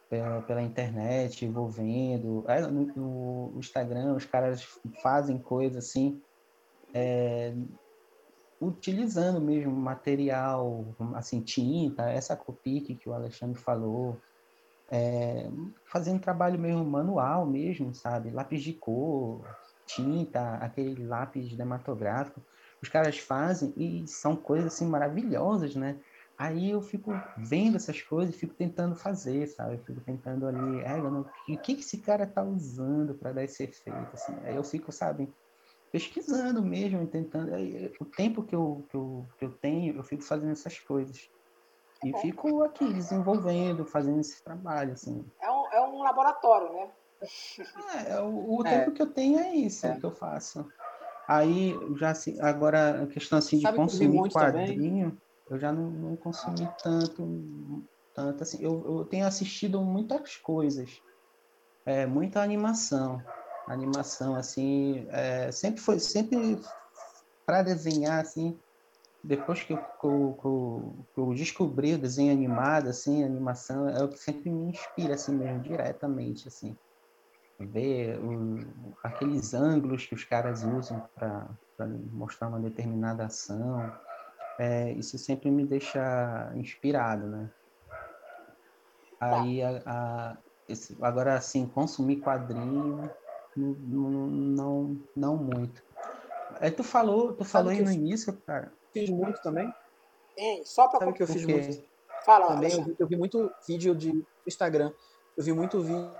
C: pela, pela internet, vou vendo. Aí no, no Instagram os caras fazem coisas assim utilizando mesmo material, assim, tinta, essa Copic que o Alexandre falou, é, fazendo trabalho mesmo manual mesmo, sabe? Lápis de cor, tinta, aquele lápis dermatográfico, os caras fazem e são coisas assim maravilhosas, né? Aí eu fico vendo essas coisas e fico tentando fazer, sabe? Eu fico tentando ali, é, não- o que que esse cara tá usando para dar esse efeito, assim? Aí eu fico, sabe, pesquisando mesmo, tentando. aí, O tempo que eu, que, eu, que eu tenho, eu fico fazendo essas coisas. E fico aqui desenvolvendo, fazendo esse trabalho, assim.
A: É um, é um laboratório, né?
C: É, é o, o
B: É.
C: tempo que eu tenho é isso
B: É.
C: que eu faço. Aí, já assim, agora, a questão assim de
B: Sabe
C: consumir
B: muito também?
C: Eu já não, não consumi tanto, tanto assim. Eu, eu tenho assistido muitas coisas, é, muita animação. Animação, assim, é, sempre foi, sempre para desenhar, assim, depois que eu, que eu- que eu- descobri o desenho animado, assim, animação, é o que sempre me inspira, assim mesmo, diretamente, assim. Ver o- aqueles ângulos que os caras usam para mostrar uma determinada ação, é, isso sempre me deixa inspirado, né? Aí, a, a- esse- agora, assim, consumir quadrinho, não, não, não, muito. É, tu falou, tu falou aí
B: que
C: no início, cara,
B: Fiz muito também.
A: Hein, só para
B: Sabe o que eu fiz
C: Porque-
B: muito?
A: Fala,
B: Também eu vi, eu vi muito vídeo de Instagram. Eu vi muito vídeo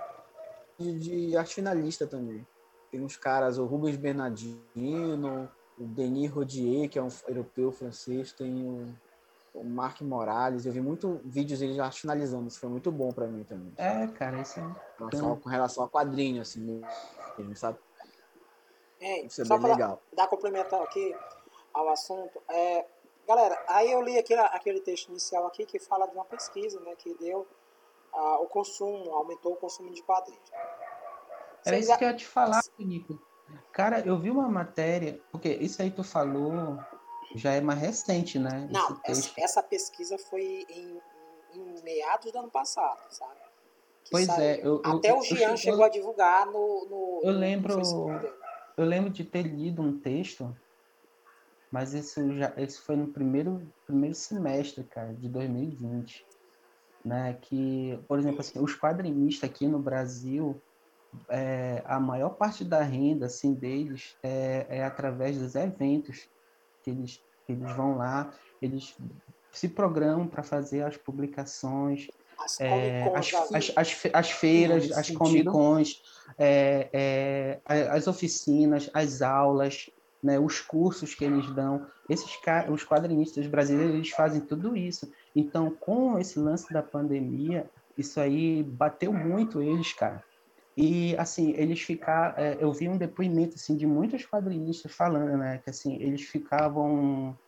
B: de arte finalista também. Tem uns caras, o Rubens Bernardino, o Denis Rodier, que é um europeu francês, tem o, o Mark Morales. Eu vi muito vídeos arte finalizando. Isso foi muito bom pra mim também.
C: É, cara, isso é.
B: Com relação- Com relação a quadrinho, assim, mesmo, sabe?
A: Hein,
B: Isso é
A: só
B: bem
A: para
B: legal.
A: dar complementar aqui ao assunto, é, galera, aí eu li aquele, aquele texto inicial aqui que fala de uma pesquisa, né, que deu ah, o consumo, aumentou o consumo de quadrinhos.
C: Era
A: Vocês
C: isso que eu ia te falar, Nico. Cara, eu vi uma matéria, porque isso aí tu falou já é mais recente, né?
A: Não, essa, essa pesquisa foi em, em meados do ano passado, sabe? Que
C: Pois
A: saiu.
C: é, eu- eu-
A: Até
C: eu
A: o Jean
C: che-
A: chegou
C: eu-
A: a divulgar no, no,
C: Eu
A: no
C: lembro-
A: dele.
C: Eu lembro de ter lido um texto, mas isso já esse foi no primeiro, primeiro semestre, cara, de 2020. Né? Que, por exemplo, assim, os quadrinistas aqui no Brasil, é, a maior parte da renda assim, deles é, é através dos eventos que eles, que eles vão lá, eles se programam para fazer as publicações,
A: As
C: é, as, as, as, as feiras, as
B: sentido.
C: Comic Cons, é, é, as oficinas, as aulas, né, os cursos que eles dão. Esses os quadrinistas brasileiros eles fazem tudo isso. Então, com esse lance da pandemia, isso aí bateu muito eles, cara. E, assim, eles ficaram... É, eu vi um depoimento, assim, de muitos quadrinistas falando, né? Que, assim, eles ficavam...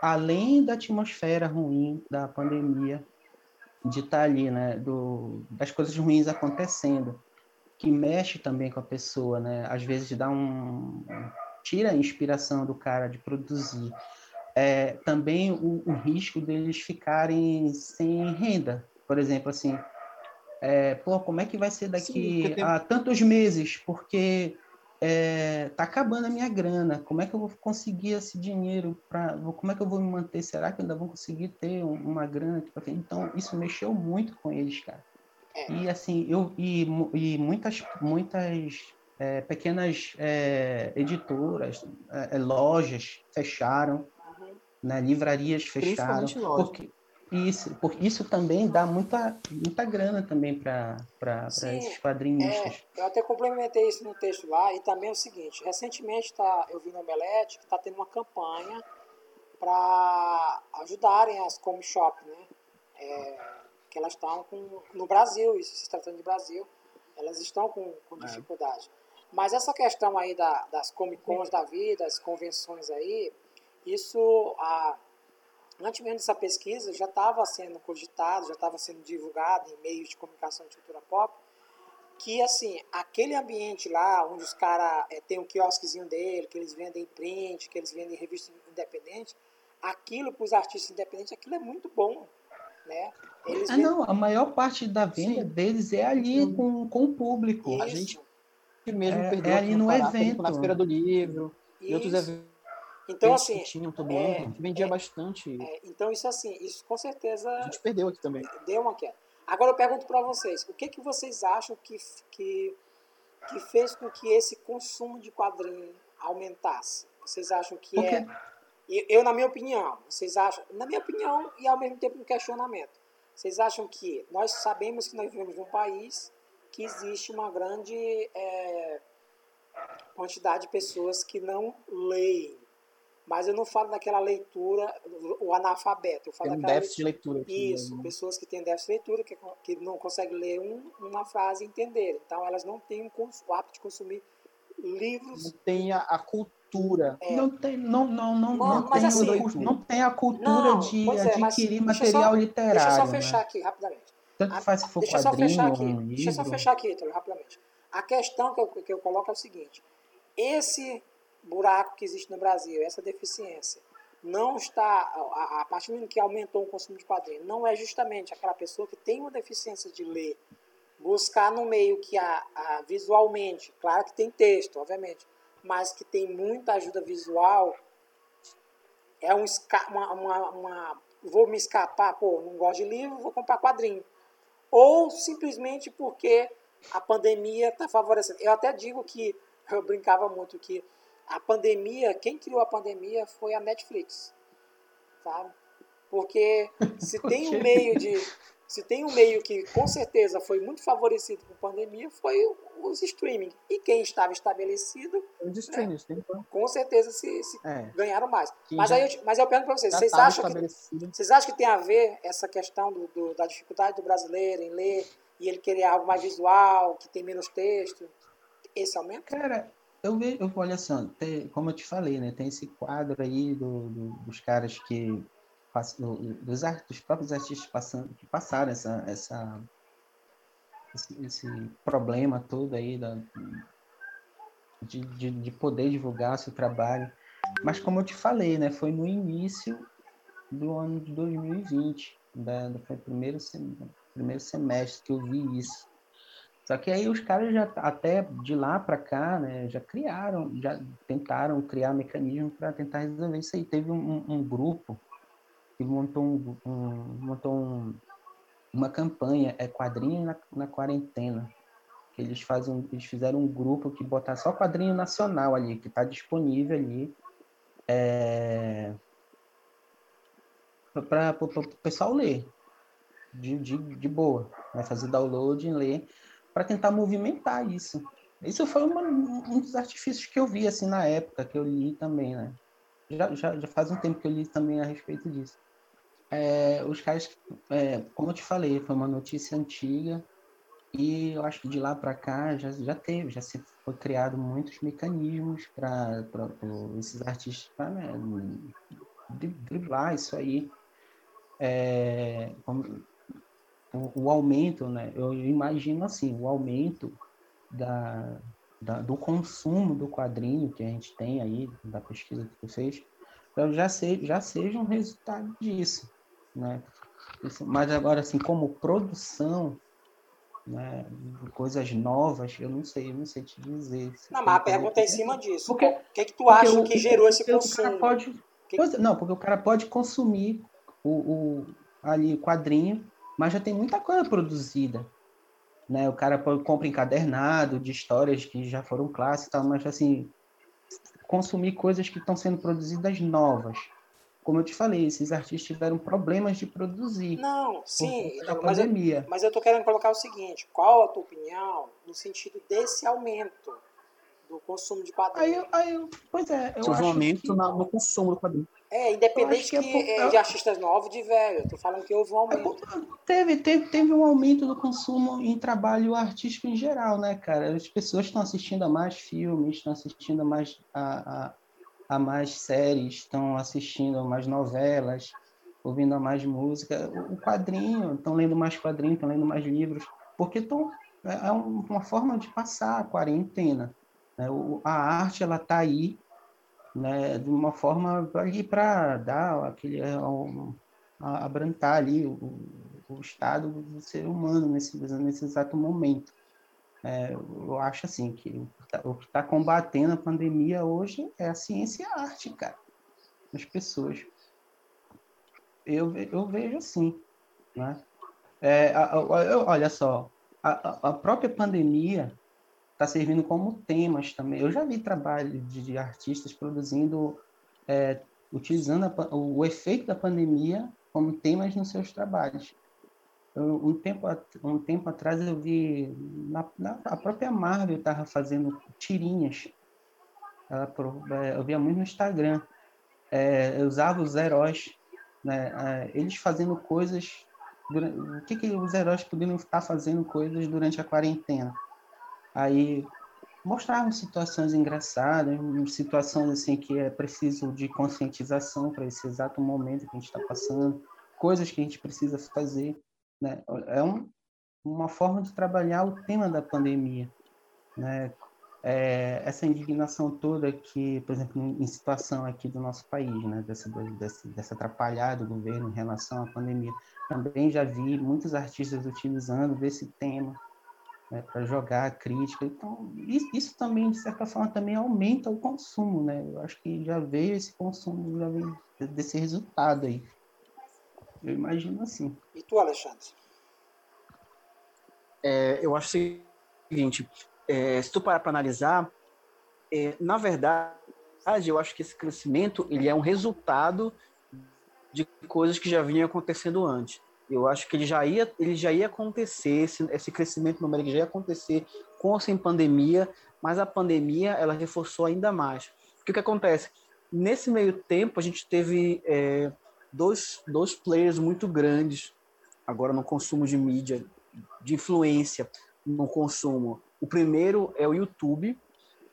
C: Além da atmosfera ruim da pandemia, de estar tá ali, né? Do, das coisas ruins acontecendo, que mexe também com a pessoa, né? Às vezes dá um... Tira a inspiração do cara de produzir. É, também o, o risco deles ficarem sem renda. Por exemplo, assim, é, pô, como é que vai ser daqui Sim, a tantos meses? Porque é, tá acabando a minha grana. Como é que eu vou conseguir esse dinheiro para? Como é que eu vou me manter? Será que ainda vou conseguir ter uma grana? Então isso mexeu muito com eles, cara. É. E assim eu e, e muitas muitas é, pequenas é, editoras, é, lojas fecharam, uhum. né? Livrarias fecharam porque isso, porque isso também dá muita, muita grana também para esses quadrinistas.
A: É, eu até complementei isso no texto lá, e também é o seguinte, recentemente tá, eu vi no Omelete que está tendo uma campanha para ajudarem as comic shop, né? É, que elas estão com, no Brasil, isso se tratando de Brasil, elas estão com, com é. dificuldade. É. Mas essa questão aí da, das Comic Cons da vida, as convenções aí, isso... A, antes mesmo dessa pesquisa, já estava sendo cogitado, já estava sendo divulgado em meios de comunicação de cultura pop, que assim, aquele ambiente lá, onde os caras é, tem um quiosquezinho dele, que eles vendem print, que eles vendem revista independente, aquilo para os artistas independentes, aquilo é muito bom. Né?
C: Eles ah, vendem... não, a maior parte da venda Sim. deles é ali com, com o público.
B: Isso. A gente mesmo é, perdeu é ali no evento. Na Feira do Livro Isso. e outros eventos
A: então, assim.
B: Tinham também, é, vendia é, bastante.
A: É, então, isso assim, isso com certeza.
B: A gente perdeu aqui também.
A: Deu uma queda. Agora eu pergunto para vocês: o que, que vocês acham que, que, que fez com que esse consumo de quadrinho aumentasse? Vocês acham que é. Eu, na minha opinião, vocês acham. Na minha opinião, e ao mesmo tempo um questionamento. Vocês acham que nós sabemos que nós vivemos num país que existe uma grande é, quantidade de pessoas que não leem mas eu não falo daquela leitura, o analfabeto. Eu falo
B: Tem um déficit de leitura.
A: Isso, né? pessoas que têm déficit de leitura, que, que não conseguem ler um, uma frase e entender. Então, elas não têm o hábito de consumir livros.
B: Não tem a, a cultura.
C: É. Não tem, não, não, não, não, não tem, assim, não tem a cultura não, de é, adquirir material só, literário. Deixa
A: eu só fechar né? aqui, rapidamente.
C: Tanto faz se for deixa
A: quadrinho,
C: só fechar aqui,
A: um Deixa eu só fechar aqui, Ítalo, rapidamente. A questão que eu, que eu coloco é o seguinte. Esse buraco que existe no Brasil, essa deficiência, não está, a, a partir do momento que aumentou o consumo de quadrinhos, não é justamente aquela pessoa que tem uma deficiência de ler, buscar no meio que a, a visualmente, claro que tem texto, obviamente, mas que tem muita ajuda visual, é um, uma, uma, uma vou me escapar, pô, não gosto de livro, vou comprar quadrinho. Ou simplesmente porque a pandemia está favorecendo. Eu até digo que, [laughs] eu brincava muito que a pandemia, quem criou a pandemia foi a Netflix, sabe? Porque se [laughs] tem um meio de, se tem um meio que com certeza foi muito favorecido por pandemia, foi os streaming. E quem estava estabelecido,
B: os streamings, né,
A: com certeza se, se é. ganharam mais. mas já, aí eu, mas eu pergunto para vocês, vocês acham que vocês acham que tem a ver essa questão do, do, da dificuldade do brasileiro em ler e ele querer algo mais visual, que tem menos texto? Esse aumento?
C: Cara, eu vejo, olha só, tem, como eu te falei, né, tem esse quadro aí do, do, dos caras que dos, dos próprios artistas passando, que passaram essa, essa esse, esse problema todo aí da, de, de, de, poder divulgar seu trabalho. Mas como eu te falei, né, foi no início do ano de 2020, da, foi o primeiro, primeiro semestre que eu vi isso. Só que aí os caras já até de lá para cá, né, já criaram, já tentaram criar mecanismo para tentar resolver isso aí. Teve um, um grupo que montou, um, um montou um, uma campanha, é quadrinho na, na, quarentena. Que eles fazem, eles fizeram um grupo que botar só quadrinho nacional ali, que está disponível ali. É, para o pessoal ler de, de, de boa, vai fazer download e ler para tentar movimentar isso. Isso foi uma, um dos artifícios que eu vi assim na época que eu li também, né? Já, já, já faz um tempo que eu li também a respeito disso. É, os caras, é, como eu te falei, foi uma notícia antiga E eu acho que de lá para cá já, já teve, já se foi criado muitos mecanismos para esses artistas pra, né, driblar isso aí. É, o, o, aumento, né? Eu imagino assim, o aumento da, da, do consumo do quadrinho que a gente tem aí, da pesquisa que você fez, já, se, já seja um resultado disso, né? Mas agora, assim, como produção, né, coisas novas, eu não sei, eu não sei te dizer.
A: Não, mas a pergunta é em cima disso. Porque, o que, é que tu acha o, que gerou esse consumo?
C: Pode, que... Não, porque o cara pode consumir o, o, ali o quadrinho, mas já tem muita coisa produzida. Né? O cara compra encadernado de histórias que já foram clássicas, mas assim, consumir coisas que estão sendo produzidas novas como eu te falei, esses artistas tiveram problemas de produzir.
A: Não, sim, da mas, pandemia. Eu, mas eu estou querendo colocar o seguinte: qual a tua opinião no sentido desse aumento do consumo de quadrinhos?
C: Aí, aí, pois é, eu
B: acho um aumento que... no consumo do quadrinho.
A: É, independente que, que é, é de artistas novos de velho. Eu tô falando que houve um é aumento.
C: teve, teve, teve um aumento do consumo em trabalho artístico em geral, né, cara? As pessoas estão assistindo a mais filmes, estão assistindo a mais a, a a mais séries, estão assistindo a mais novelas, ouvindo a mais música. O quadrinho, estão lendo mais quadrinhos, estão lendo mais livros, porque estão, é, é uma forma de passar a quarentena. Né? A arte ela está aí, né, de uma forma ali para dar aquele um, abrantar ali o, o estado do ser humano nesse, nesse exato momento. É, eu acho assim que o que está combatendo a pandemia hoje é a ciência e a arte, cara, das pessoas. Eu, eu vejo assim, né? É, a, a, olha só, a, a própria pandemia está servindo como temas também. Eu já vi trabalho de, de artistas produzindo, é, utilizando o efeito da pandemia como temas nos seus trabalhos um tempo, um tempo atrás eu vi na, na a própria Marvel estava fazendo tirinhas. Ela, é, eu via muito no Instagram. É, eu usava os heróis, né, é, eles fazendo coisas. Durante, o que, que os heróis poderiam estar fazendo coisas durante a quarentena? Aí mostravam situações engraçadas, situações assim que é preciso de conscientização para esse exato momento que a gente está passando, coisas que a gente precisa fazer. Né? É um, uma forma de trabalhar o tema da pandemia. Né? É, essa indignação toda que, por exemplo, em situação aqui do nosso país, né, dessa, dessa, dessa atrapalhada do governo em relação à pandemia, também já vi muitos artistas utilizando desse tema né, para jogar a crítica. Então, isso, também, de certa forma, também aumenta o consumo, né? Eu acho que já veio esse consumo, já veio desse resultado aí. Eu imagino assim.
A: E tu, Alexandre?
B: É, eu acho o seguinte, é, se tu parar para analisar, é, na verdade, eu acho que esse crescimento ele é um resultado de coisas que já vinham acontecendo antes. Eu acho que ele já ia, ele já ia acontecer, esse, esse crescimento numérico já ia acontecer com ou sem pandemia, mas a pandemia ela reforçou ainda mais. O que acontece? Nesse meio tempo, a gente teve é, dois, dois players muito grandes agora no consumo de mídia, de influência no consumo. O primeiro é o YouTube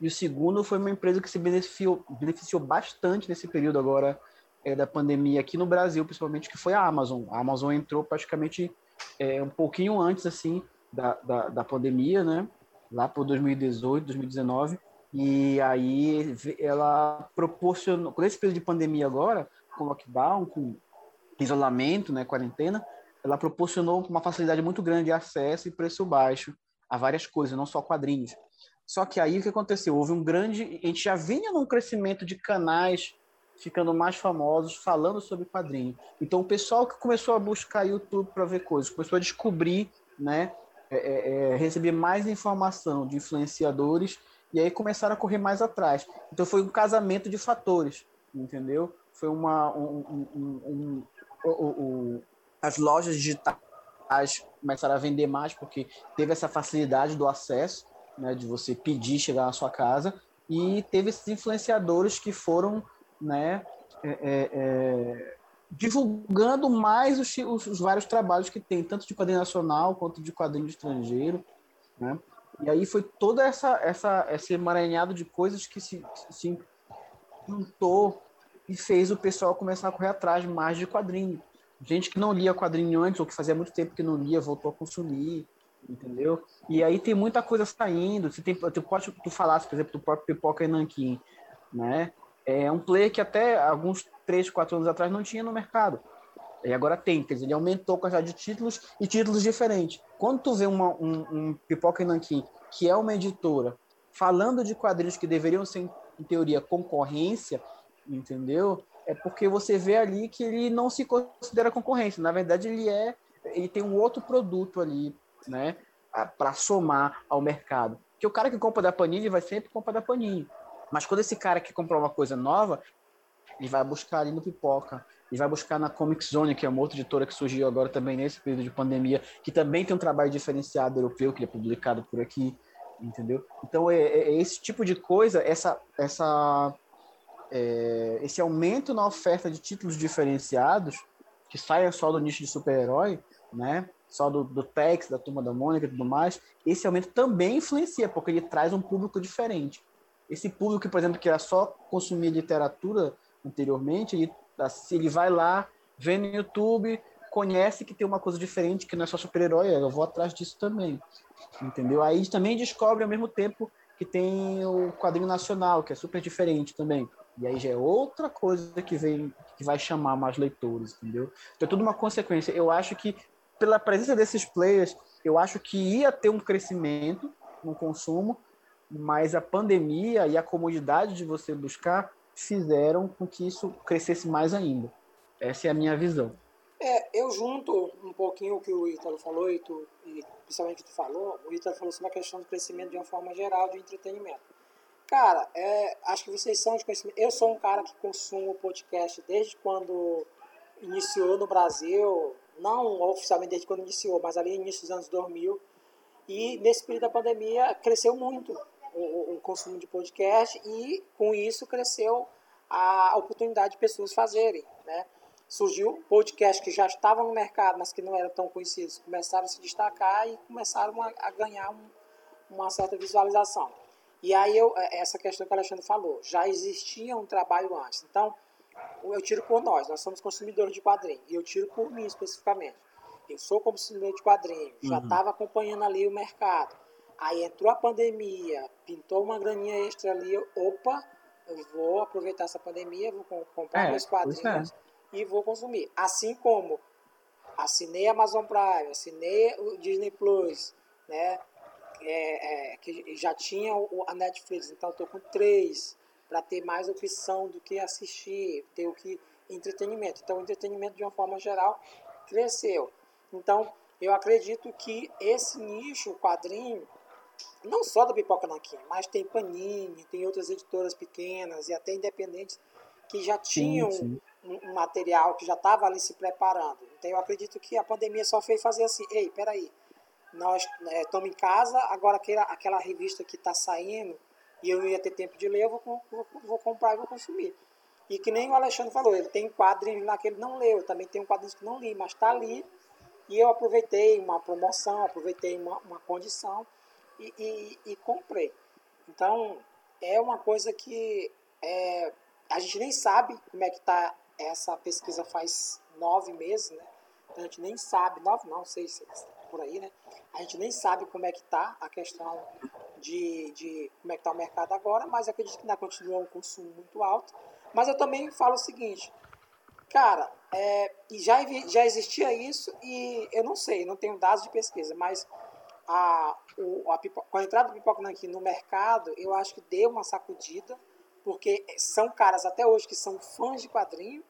B: e o segundo foi uma empresa que se beneficiou, beneficiou bastante nesse período agora é, da pandemia aqui no Brasil, principalmente, que foi a Amazon. A Amazon entrou praticamente é, um pouquinho antes assim da, da, da pandemia, né? Lá por 2018, 2019. E aí ela proporcionou, com esse período de pandemia agora, com lockdown, com isolamento, né, quarentena, ela proporcionou uma facilidade muito grande de acesso e preço baixo a várias coisas, não só quadrinhos. Só que aí o que aconteceu? Houve um grande. A gente já vinha num crescimento de canais ficando mais famosos falando sobre quadrinho. Então o pessoal que começou a buscar YouTube para ver coisas, começou a descobrir, né, é, é, é, receber mais informação de influenciadores e aí começaram a correr mais atrás. Então foi um casamento de fatores, entendeu? foi uma um, um, um, as lojas digitais começaram a vender mais porque teve essa facilidade do acesso, né, de você pedir chegar na sua casa e teve esses influenciadores que foram, né, é, é, é divulgando mais os, os, os, vários trabalhos que tem, tanto de quadrinho nacional quanto de quadrinho estrangeiro, né? E aí foi toda essa essa esse emaranhado de coisas que se, se juntou e fez o pessoal começar a correr atrás mais de quadrinho. Gente que não lia quadrinho antes ou que fazia muito tempo que não lia voltou a consumir, entendeu? E aí tem muita coisa saindo. Você tem, tu pode tu falasse, por exemplo, do próprio Pipoca e Nankin, né? É um player que até alguns 3, 4 anos atrás não tinha no mercado. E agora tem, quer dizer, ele aumentou a quantidade de títulos e títulos diferentes. Quando tu vê uma, um, um Pipoca e Nankin, que é uma editora, falando de quadrinhos que deveriam ser, em teoria, concorrência, entendeu? É porque você vê ali que ele não se considera concorrência. Na verdade, ele é, ele tem um outro produto ali, né, para somar ao mercado. Que o cara que compra da Panini vai sempre comprar da Panini. Mas quando esse cara que comprou uma coisa nova, ele vai buscar ali no Pipoca, ele vai buscar na Comic Zone, que é uma outra editora que surgiu agora também nesse período de pandemia, que também tem um trabalho diferenciado europeu, que é publicado por aqui, entendeu? Então, é, é, é esse tipo de coisa, essa, essa, é, esse aumento na oferta de títulos diferenciados, que saia só do nicho de super-herói, né? Só do, do Tex, da Turma da Mônica e tudo mais, esse aumento também influencia, porque ele traz um público diferente. Esse público, por exemplo, que era só consumir literatura anteriormente, ele, assim, ele vai lá, vê no YouTube, conhece que tem uma coisa diferente, que não é só super-herói, eu vou atrás disso também. Entendeu? Aí também descobre ao mesmo tempo que tem o quadrinho nacional, que é super diferente também. E aí já é outra coisa que vem que vai chamar mais leitores, entendeu? Então é tudo uma consequência. Eu acho que pela presença desses players, eu acho que ia ter um crescimento no consumo, mas a pandemia e a comodidade de você buscar fizeram com que isso crescesse mais ainda. Essa é a minha visão.
A: É, eu junto um pouquinho o que o Ítalo falou, e, tu, e principalmente o que tu falou, o Ítalo falou sobre a questão do crescimento de uma forma geral de entretenimento. Cara, é, acho que vocês são de conhecimento. Eu sou um cara que consumo podcast desde quando iniciou no Brasil, não oficialmente desde quando iniciou, mas ali início dos anos 2000. E nesse período da pandemia cresceu muito o, o, consumo de podcast e com isso cresceu a oportunidade de pessoas fazerem, né? Surgiu podcast que já estavam no mercado, mas que não eram tão conhecidos, começaram a se destacar e começaram a, a ganhar um, uma certa visualização. E aí eu, é, essa questão que o Alexandre falou, já existia um trabalho antes. Então, eu tiro por nós, nós somos consumidores de quadrinhos, e eu tiro por mim especificamente. Eu sou consumidor de quadrinhos, já estava uhum. acompanhando ali o mercado. Aí entrou a pandemia, pintou uma graninha extra ali, opa, eu vou aproveitar essa pandemia, vou comprar é, meus quadrinhos é. e vou consumir. Assim como assinei a Amazon Prime, assinei o Disney Plus, né? É, é, que já tinha a Netflix, então estou com três para ter mais opção do que assistir, ter o que entretenimento. Então, o entretenimento de uma forma geral cresceu. Então, eu acredito que esse nicho, o quadrinho, não só da Pipoca Nanquim, mas tem Panini, tem outras editoras pequenas e até independentes que já tinham sim, sim. Um, um, material, que já estava ali se preparando. Então eu acredito que a pandemia só fez fazer assim, ei, peraí, nós estamos é, em casa, agora aquela, aquela revista que está saindo e eu não ia ter tempo de ler, eu vou, vou, vou comprar e vou consumir. E que nem o Alexandre falou, ele tem quadrinhos lá que ele não leu, eu também tenho quadrinhos que não li, mas está ali e eu aproveitei uma promoção, aproveitei uma, uma condição e, e, e comprei. Então, é uma coisa que é, a gente nem sabe como é que está essa pesquisa faz nove meses, né? A gente nem sabe, nove não, seis, seis por aí, né? A gente nem sabe como é que está a questão de, de como é que está o mercado agora, mas acredito que ainda continua um consumo muito alto. Mas eu também falo o seguinte, cara, é, já, já existia isso e eu não sei, não tenho dados de pesquisa, mas a, o, a pipoca, com a entrada do Pipoca Nanquim no mercado, eu acho que deu uma sacudida, porque são caras até hoje que são fãs de quadrinho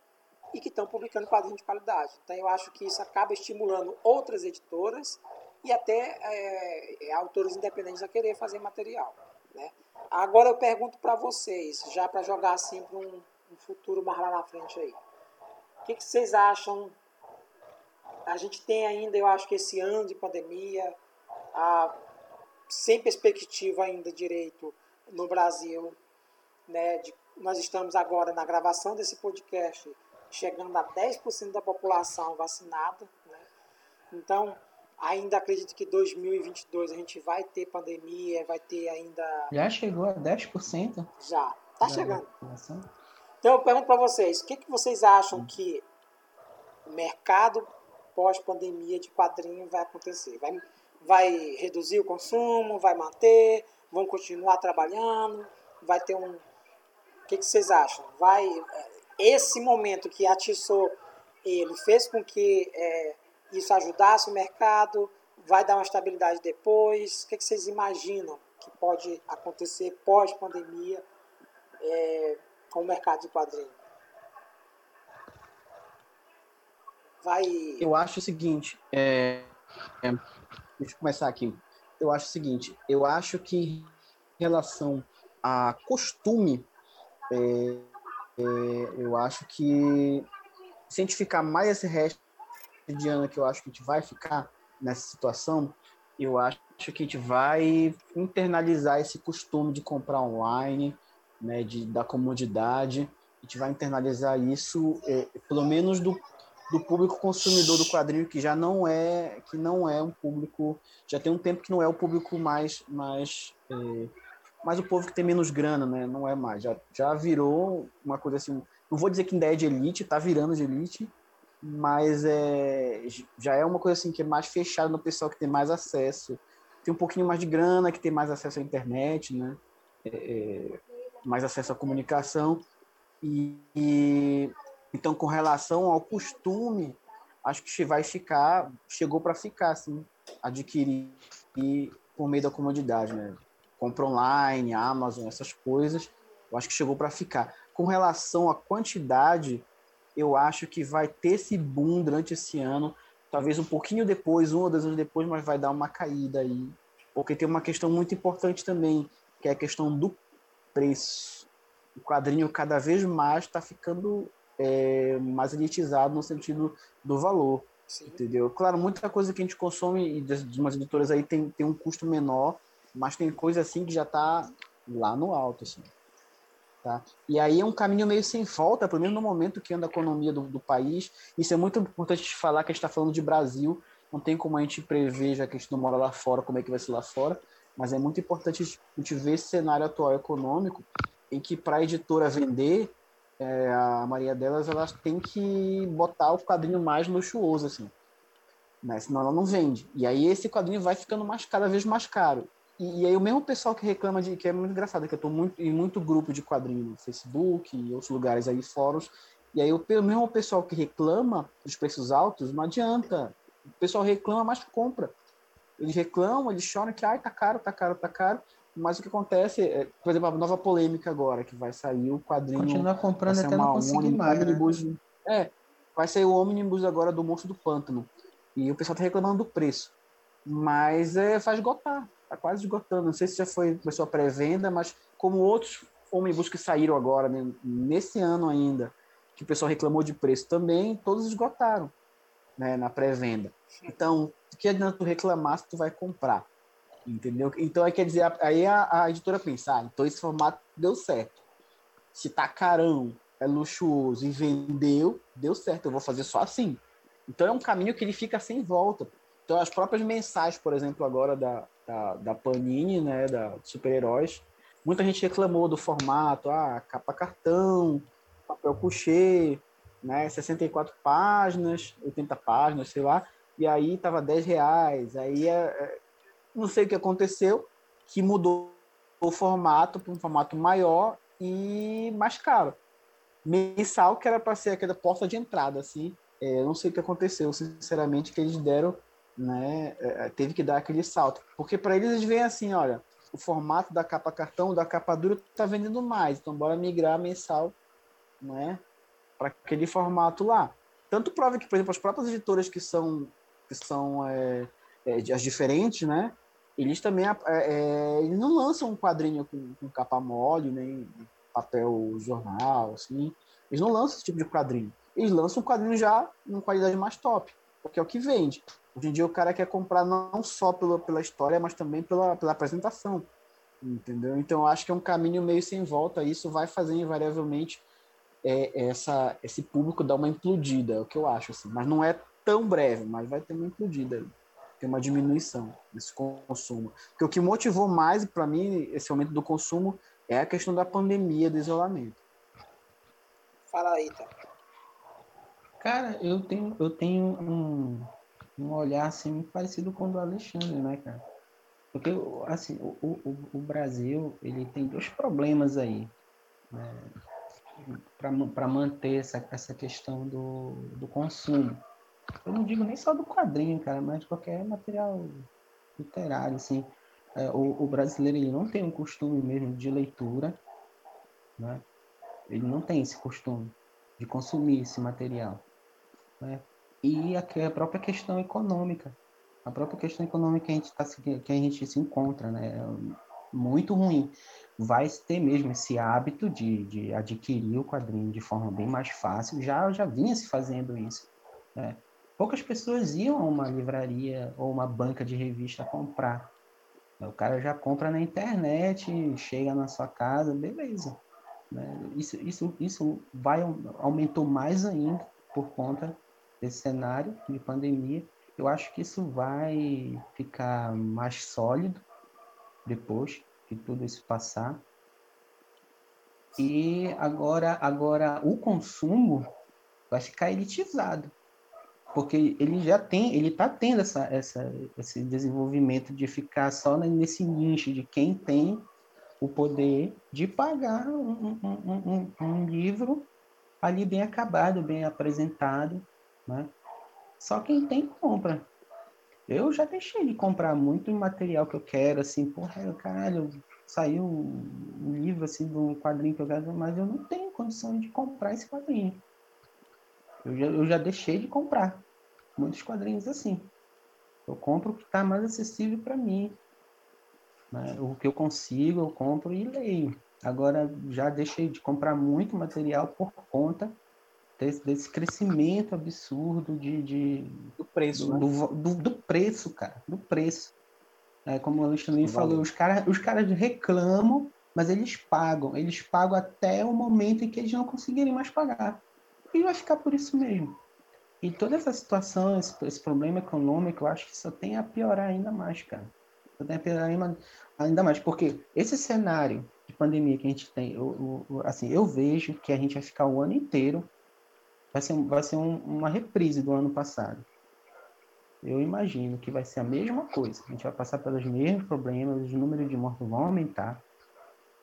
A: e que estão publicando quadrinho de qualidade. Então eu acho que isso acaba estimulando outras editoras e até é, é autores independentes a querer fazer material. Né? Agora eu pergunto para vocês, já para jogar assim para um, um, futuro mais lá na frente aí. O que, que vocês acham? A gente tem ainda, eu acho que esse ano de pandemia, sem perspectiva ainda direito no Brasil. Né, de, nós estamos agora na gravação desse podcast chegando a 10% da população vacinada. Né? Então, ainda acredito que 2022 a gente vai ter pandemia, vai ter ainda.
C: Já chegou a 10%?
A: Já, tá chegando. Então, eu pergunto para vocês: o que, que vocês acham que o mercado pós-pandemia de quadrinho vai acontecer? Vai, vai reduzir o consumo? Vai manter? Vão continuar trabalhando? Vai ter um. O que, que vocês acham? Vai. Esse momento que atiçou ele fez com que é, isso ajudasse o mercado? Vai dar uma estabilidade depois? O que, que vocês imaginam que pode acontecer pós-pandemia é, com o mercado de quadrinhos? vai.
B: Eu acho o seguinte, é, é, deixa eu começar aqui. Eu acho o seguinte, eu acho que em relação a costume, é, é, eu acho que se a gente ficar mais esse resto de ano que eu acho que a gente vai ficar nessa situação, eu acho que a gente vai internalizar esse costume de comprar online, né, de, da comodidade, a gente vai internalizar isso, é, pelo menos do do público consumidor do quadrinho que já não é que não é um público já tem um tempo que não é o público mais mais é, mais o povo que tem menos grana né? Não é mais. Já, já virou uma coisa assim não vou dizer que ainda é de elite tá virando de elite mas é já é uma coisa assim que é mais fechada no pessoal que tem mais acesso tem um pouquinho mais de grana que tem mais acesso à internet né? É, é mais acesso à comunicação. E, e então, com relação ao costume, acho que vai ficar, chegou para ficar, assim, adquirir por meio da comodidade, né? Compra online, Amazon, essas coisas, eu acho que chegou para ficar. Com relação à quantidade, eu acho que vai ter esse boom durante esse ano, talvez um pouquinho depois, um ou dois anos depois, mas vai dar uma caída aí, porque tem uma questão muito importante também, que é a questão do preço. O quadrinho cada vez mais está ficando é, mais elitizado no sentido do valor. Sim. Entendeu? Claro, muita coisa que a gente consome de umas editoras aí tem, tem um custo menor, mas tem coisa assim que já está lá no alto. Assim. Tá? E aí é um caminho meio sem volta, pelo menos no momento que anda a economia do, do país. Isso é muito importante falar que a gente está falando de Brasil, não tem como a gente prever, já que a gente não mora lá fora, como é que vai ser lá fora, mas é muito importante a gente ver esse cenário atual econômico em que para a editora vender, é, a Maria delas, elas têm que botar o quadrinho mais luxuoso, assim. Né? Senão ela não vende. E aí esse quadrinho vai ficando mais cada vez mais caro. E, e aí o mesmo pessoal que reclama de que é muito engraçado, que eu estou muito em muito grupo de quadrinho no Facebook e outros lugares aí, fóruns, e aí o mesmo pessoal que reclama dos preços altos, não adianta. O pessoal reclama, mas compra. Eles reclamam, eles choram que ai, tá caro, tá caro, tá caro. Mas o que acontece, é, por exemplo, a nova polêmica agora, que vai sair o quadrinho.
C: Continua comprando até uma, não conseguir um, mais. Ônibus,
B: né? É, vai sair o ônibus agora do Monstro do Pântano. E o pessoal tá reclamando do preço. Mas é, vai esgotar, tá quase esgotando. Não sei se já foi começou a pré-venda, mas como outros ônibus que saíram agora, né, nesse ano ainda, que o pessoal reclamou de preço também, todos esgotaram né, na pré-venda. Então, o que adianta tu reclamar se tu vai comprar? Entendeu? Então, aí quer dizer, aí a, a editora pensa, ah, então esse formato deu certo. Se tá carão, é luxuoso e vendeu, deu certo, eu vou fazer só assim. Então é um caminho que ele fica sem volta. Então as próprias mensagens, por exemplo, agora da, da, da Panini, né, da super-heróis, muita gente reclamou do formato, ah, capa cartão, papel couché, né, 64 páginas, 80 páginas, sei lá, e aí tava 10 reais, aí é, é não sei o que aconteceu, que mudou o formato para um formato maior e mais caro. Mensal, que era para ser aquela porta de entrada, assim. É, não sei o que aconteceu, sinceramente, que eles deram, né? É, teve que dar aquele salto. Porque para eles, eles veem assim: olha, o formato da capa cartão, da capa dura, está vendendo mais, então bora migrar mensal, né? Para aquele formato lá. Tanto prova que, por exemplo, as próprias editoras que são, que são é, é, as diferentes, né? Eles também é, é, não lançam um quadrinho com, com, capa mole, nem papel jornal, assim. Eles não lançam esse tipo de quadrinho. Eles lançam um quadrinho já em qualidade mais top, porque é o que vende. Hoje em dia o cara quer comprar não só pela, pela história, mas também pela, pela apresentação. Entendeu? Então eu acho que é um caminho meio sem volta. Isso vai fazer invariavelmente é, essa, esse público dar uma implodida, é o que eu acho, assim. Mas não é tão breve, mas vai ter uma implodida, tem uma diminuição desse consumo. Porque o que motivou mais para mim esse aumento do consumo é a questão da pandemia, do isolamento.
A: Fala aí, tá?
C: Cara, eu tenho, eu tenho um, um olhar assim muito parecido com o do Alexandre, né, cara? Porque assim, o, o, o Brasil ele tem dois problemas aí. Né? para manter essa, essa questão do, do consumo. Eu não digo nem só do quadrinho, cara, mas de qualquer material literário, assim. É, o, o, brasileiro ele não tem um costume mesmo de leitura, né? Ele não tem esse costume de consumir esse material, né? E a, a própria questão econômica, a própria questão econômica que a gente tá, que a gente se encontra, né? muito ruim. Vai ter mesmo esse hábito de, de adquirir o quadrinho de forma bem mais fácil. Já, já vinha se fazendo isso. Né? Poucas pessoas iam a uma livraria ou uma banca de revista comprar. O cara já compra na internet, chega na sua casa, beleza. Né? Isso, isso, isso vai aumentou mais ainda por conta desse cenário de pandemia. Eu acho que isso vai ficar mais sólido depois que tudo isso passar. E agora, agora o consumo vai ficar elitizado, porque ele já tem, ele está tendo essa, essa, esse desenvolvimento de ficar só nesse nicho de quem tem o poder de pagar um, um, um, um livro ali bem acabado, bem apresentado, né? Só quem tem compra. Eu já deixei de comprar muito material que eu quero, assim, porra, caralho, saiu um livro, assim, de um quadrinho que eu quero, mas eu não tenho condição de comprar esse quadrinho. Eu já, eu já deixei de comprar muitos quadrinhos assim. Eu compro o que está mais acessível para mim. Né? O que eu consigo, eu compro e leio. Agora, já deixei de comprar muito material por conta desse, desse crescimento absurdo de, de
B: do preço,
C: do,
B: né?
C: do, do, do, preço, cara, do preço. É, como o Alexandre falou, os caras os caras reclamam, mas eles pagam. Eles pagam até o momento em que eles não conseguirem mais pagar. E vai ficar por isso mesmo. E toda essa situação, esse, esse problema econômico, eu acho que só tem a piorar ainda mais, cara. Só tem a piorar ainda mais. Porque esse cenário de pandemia que a gente tem, eu, eu, assim, eu vejo que a gente vai ficar o ano inteiro vai ser, vai ser um, uma reprise do ano passado. Eu imagino que vai ser a mesma coisa. A gente vai passar pelos mesmos problemas, os números de mortos vão aumentar.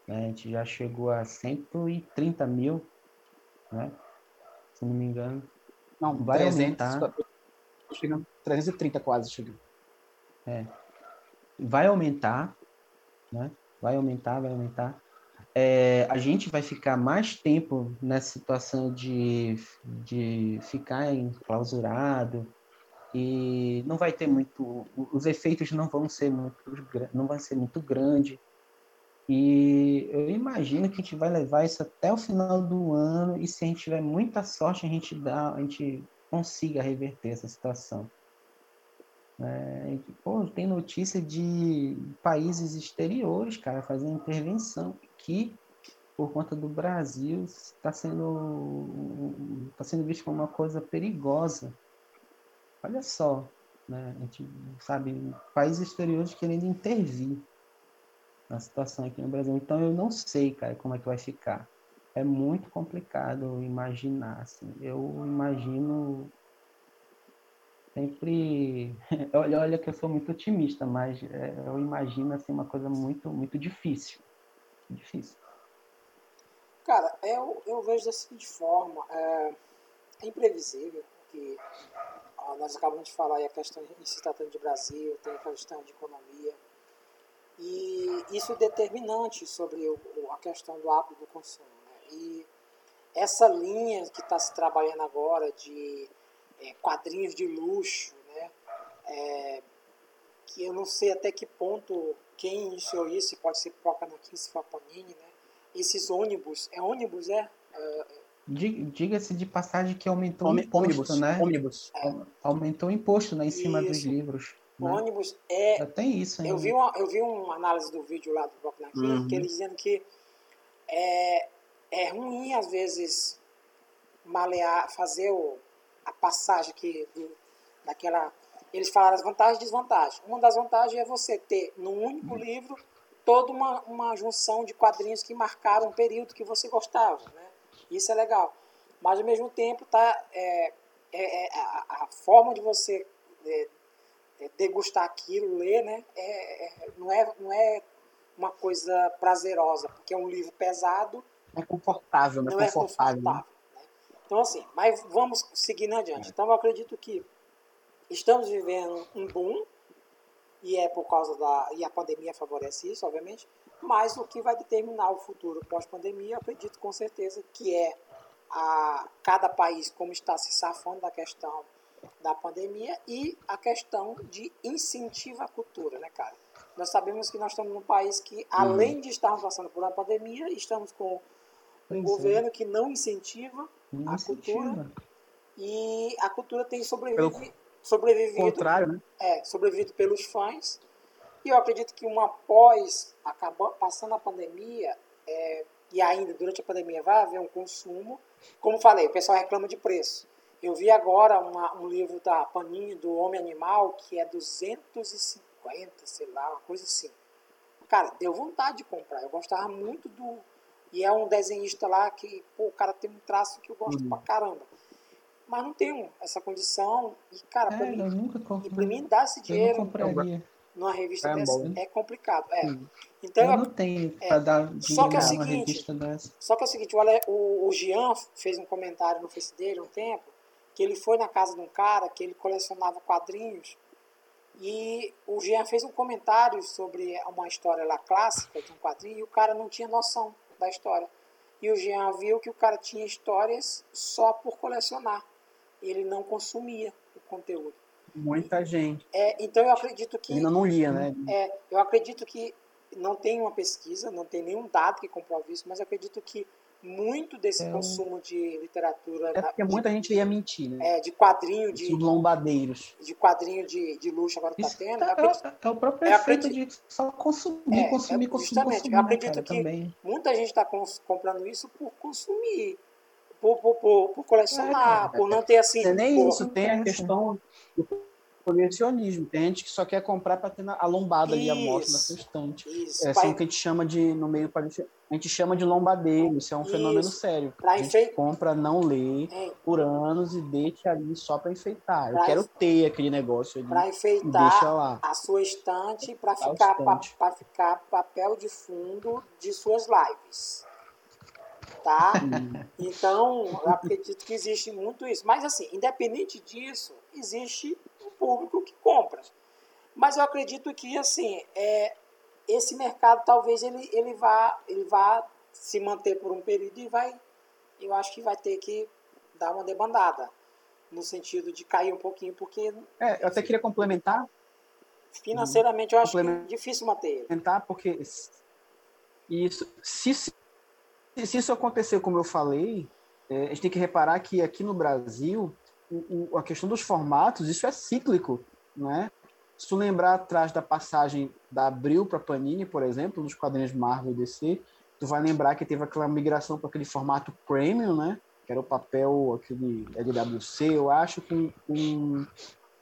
C: Né? A gente já chegou a 130 mil, né? Se não me engano.
B: Não, vai 300, aumentar. Chegando 330 quase chegando.
C: É. Vai aumentar, né? Vai aumentar, vai aumentar é, a gente vai ficar mais tempo nessa situação de, de ficar enclausurado e não vai ter muito, os efeitos não vão ser muito, não vai ser muito grande. E eu imagino que a gente vai levar isso até o final do ano e se a gente tiver muita sorte a gente dá, a gente consiga reverter essa situação. É, pô, tem notícia de países exteriores, cara, fazendo intervenção aqui, por conta do Brasil, está sendo, tá sendo visto como uma coisa perigosa. Olha só, né? A gente sabe, países exteriores querendo intervir na situação aqui no Brasil. Então eu não sei, cara, como é que vai ficar. É muito complicado imaginar, assim. Eu imagino sempre [laughs] olha olha que eu sou muito otimista mas é, eu imagino assim uma coisa muito muito difícil difícil.
A: Cara, eu, eu vejo da seguinte forma, é, é imprevisível, que nós acabamos de falar aí a questão em se tratando de Brasil, tem a questão de economia, e isso é determinante sobre o, a questão do hábito do consumo. Né? E essa linha que está se trabalhando agora de é, quadrinhos de luxo, né? É, que eu não sei até que ponto quem iniciou isso, pode ser Pipoca Nanquim, se for Panini, né? Esses ônibus, é ônibus, é? é
C: Diga-se de passagem que aumentou o imposto,
B: ônibus,
C: né?
B: Ônibus.
C: É. Aumentou o imposto né, em cima isso. dos livros.
A: Né? Ônibus é.
C: Tem isso ainda.
A: Eu vi, uma, eu vi uma análise do vídeo lá do Pipoca Nanquim, uhum. que ele dizendo que é, é ruim, às vezes, malear, fazer o, a passagem que do, daquela. Eles falaram as vantagens e desvantagens. Uma das vantagens é você ter, num único livro, toda uma, uma junção de quadrinhos que marcaram um período que você gostava. Né? Isso é legal. Mas, ao mesmo tempo, tá, é, é, é a, a, forma de você é degustar aquilo, ler, né? É, é, não, é, não é uma coisa prazerosa, porque é um livro pesado.
B: É confortável,
A: não, é confortável. Né? Então, assim, mas vamos seguindo adiante. Então, eu acredito que estamos vivendo um boom, e é por causa da. E a pandemia favorece isso, obviamente, mas o que vai determinar o futuro pós-pandemia, eu acredito com certeza que é a cada país como está se safando da questão da pandemia e a questão de incentivo à cultura, né, cara? Nós sabemos que nós estamos num país que, além de estarmos passando por uma pandemia, estamos com um governo que não incentiva não a incentiva. cultura e a cultura tem sobrevivido, Pelo sobrevivido,
B: contrário, né?
A: é, sobrevivido pelos fãs e eu acredito que uma após acabando passando a pandemia é, e ainda durante a pandemia vai haver um consumo como falei, o pessoal reclama de preço. Eu vi agora uma, um livro da Panini do Homem Animal que é 250, sei lá, uma coisa assim. Cara, deu vontade de comprar. Eu gostava muito do. E é um desenhista lá que, pô, o cara tem um traço que eu gosto uhum. pra caramba. Mas não tenho essa condição. E, cara, é, pra, mim, e pra mim dar esse dinheiro numa revista é dessa bom. é complicado. É.
C: Então, eu não tenho é, para dar dinheiro só que é o seguinte,
A: Só que é o seguinte, olha, o, o Jean fez um comentário no Face dele um tempo, que ele foi na casa de um cara que ele colecionava quadrinhos e o Jean fez um comentário sobre uma história lá clássica de um quadrinho e o cara não tinha noção da história. E o Jean viu que o cara tinha histórias só por colecionar. Ele não consumia o conteúdo.
B: Muita gente.
A: É, então eu acredito que.
B: Ainda não lia, né?
A: É, eu acredito que não tem uma pesquisa, não tem nenhum dado que comprove isso, mas eu acredito que muito desse é, consumo de literatura.
B: É porque
A: de,
B: muita gente ia mentir, né?
A: É, de quadrinho de.
B: Os lombadeiros.
A: De quadrinho de, de luxo agora está tendo.
C: É, acredito, é, o próprio efeito de só consumir, é, consumir, é, consumir. Justamente,
A: eu acredito cara, que também. muita gente está comprando isso por consumir. Por, por, por, por colecionar, por não ter assim.
B: É nem isso, tem a questão colecionismo. Tem gente que só quer comprar para ter a lombada isso, ali, a mostra na sua estante. Isso, é assim que a gente chama de, no meio a gente chama de lombadeiro, isso é um isso, fenômeno sério. A gente compra, não lê é. por anos e deixa ali só para enfeitar. Pra Eu quero ter aquele negócio ali.
A: Para enfeitar a sua estante, para ficar, pra, ficar papel de fundo de suas lives. Tá? então, eu acredito que existe muito isso. Mas, assim, independente disso, existe público que compra. Mas eu acredito que assim, é, esse mercado talvez ele, ele, vá, ele vá se manter por um período e vai, eu acho que vai ter que dar uma debandada no sentido de cair um pouquinho, porque.
B: É, eu até queria complementar.
A: Financeiramente eu acho que é difícil manter ele.
B: Complementar, porque isso, se, se, se isso acontecer como eu falei, é, a gente tem que reparar que aqui no Brasil o, o, a questão dos formatos, isso é cíclico, não é? Se tu lembrar atrás da passagem da Abril para Panini, por exemplo, nos quadrinhos Marvel e DC, tu vai lembrar que teve aquela migração para aquele formato premium, né? Que era o papel, aquele LWC, eu acho, com, com,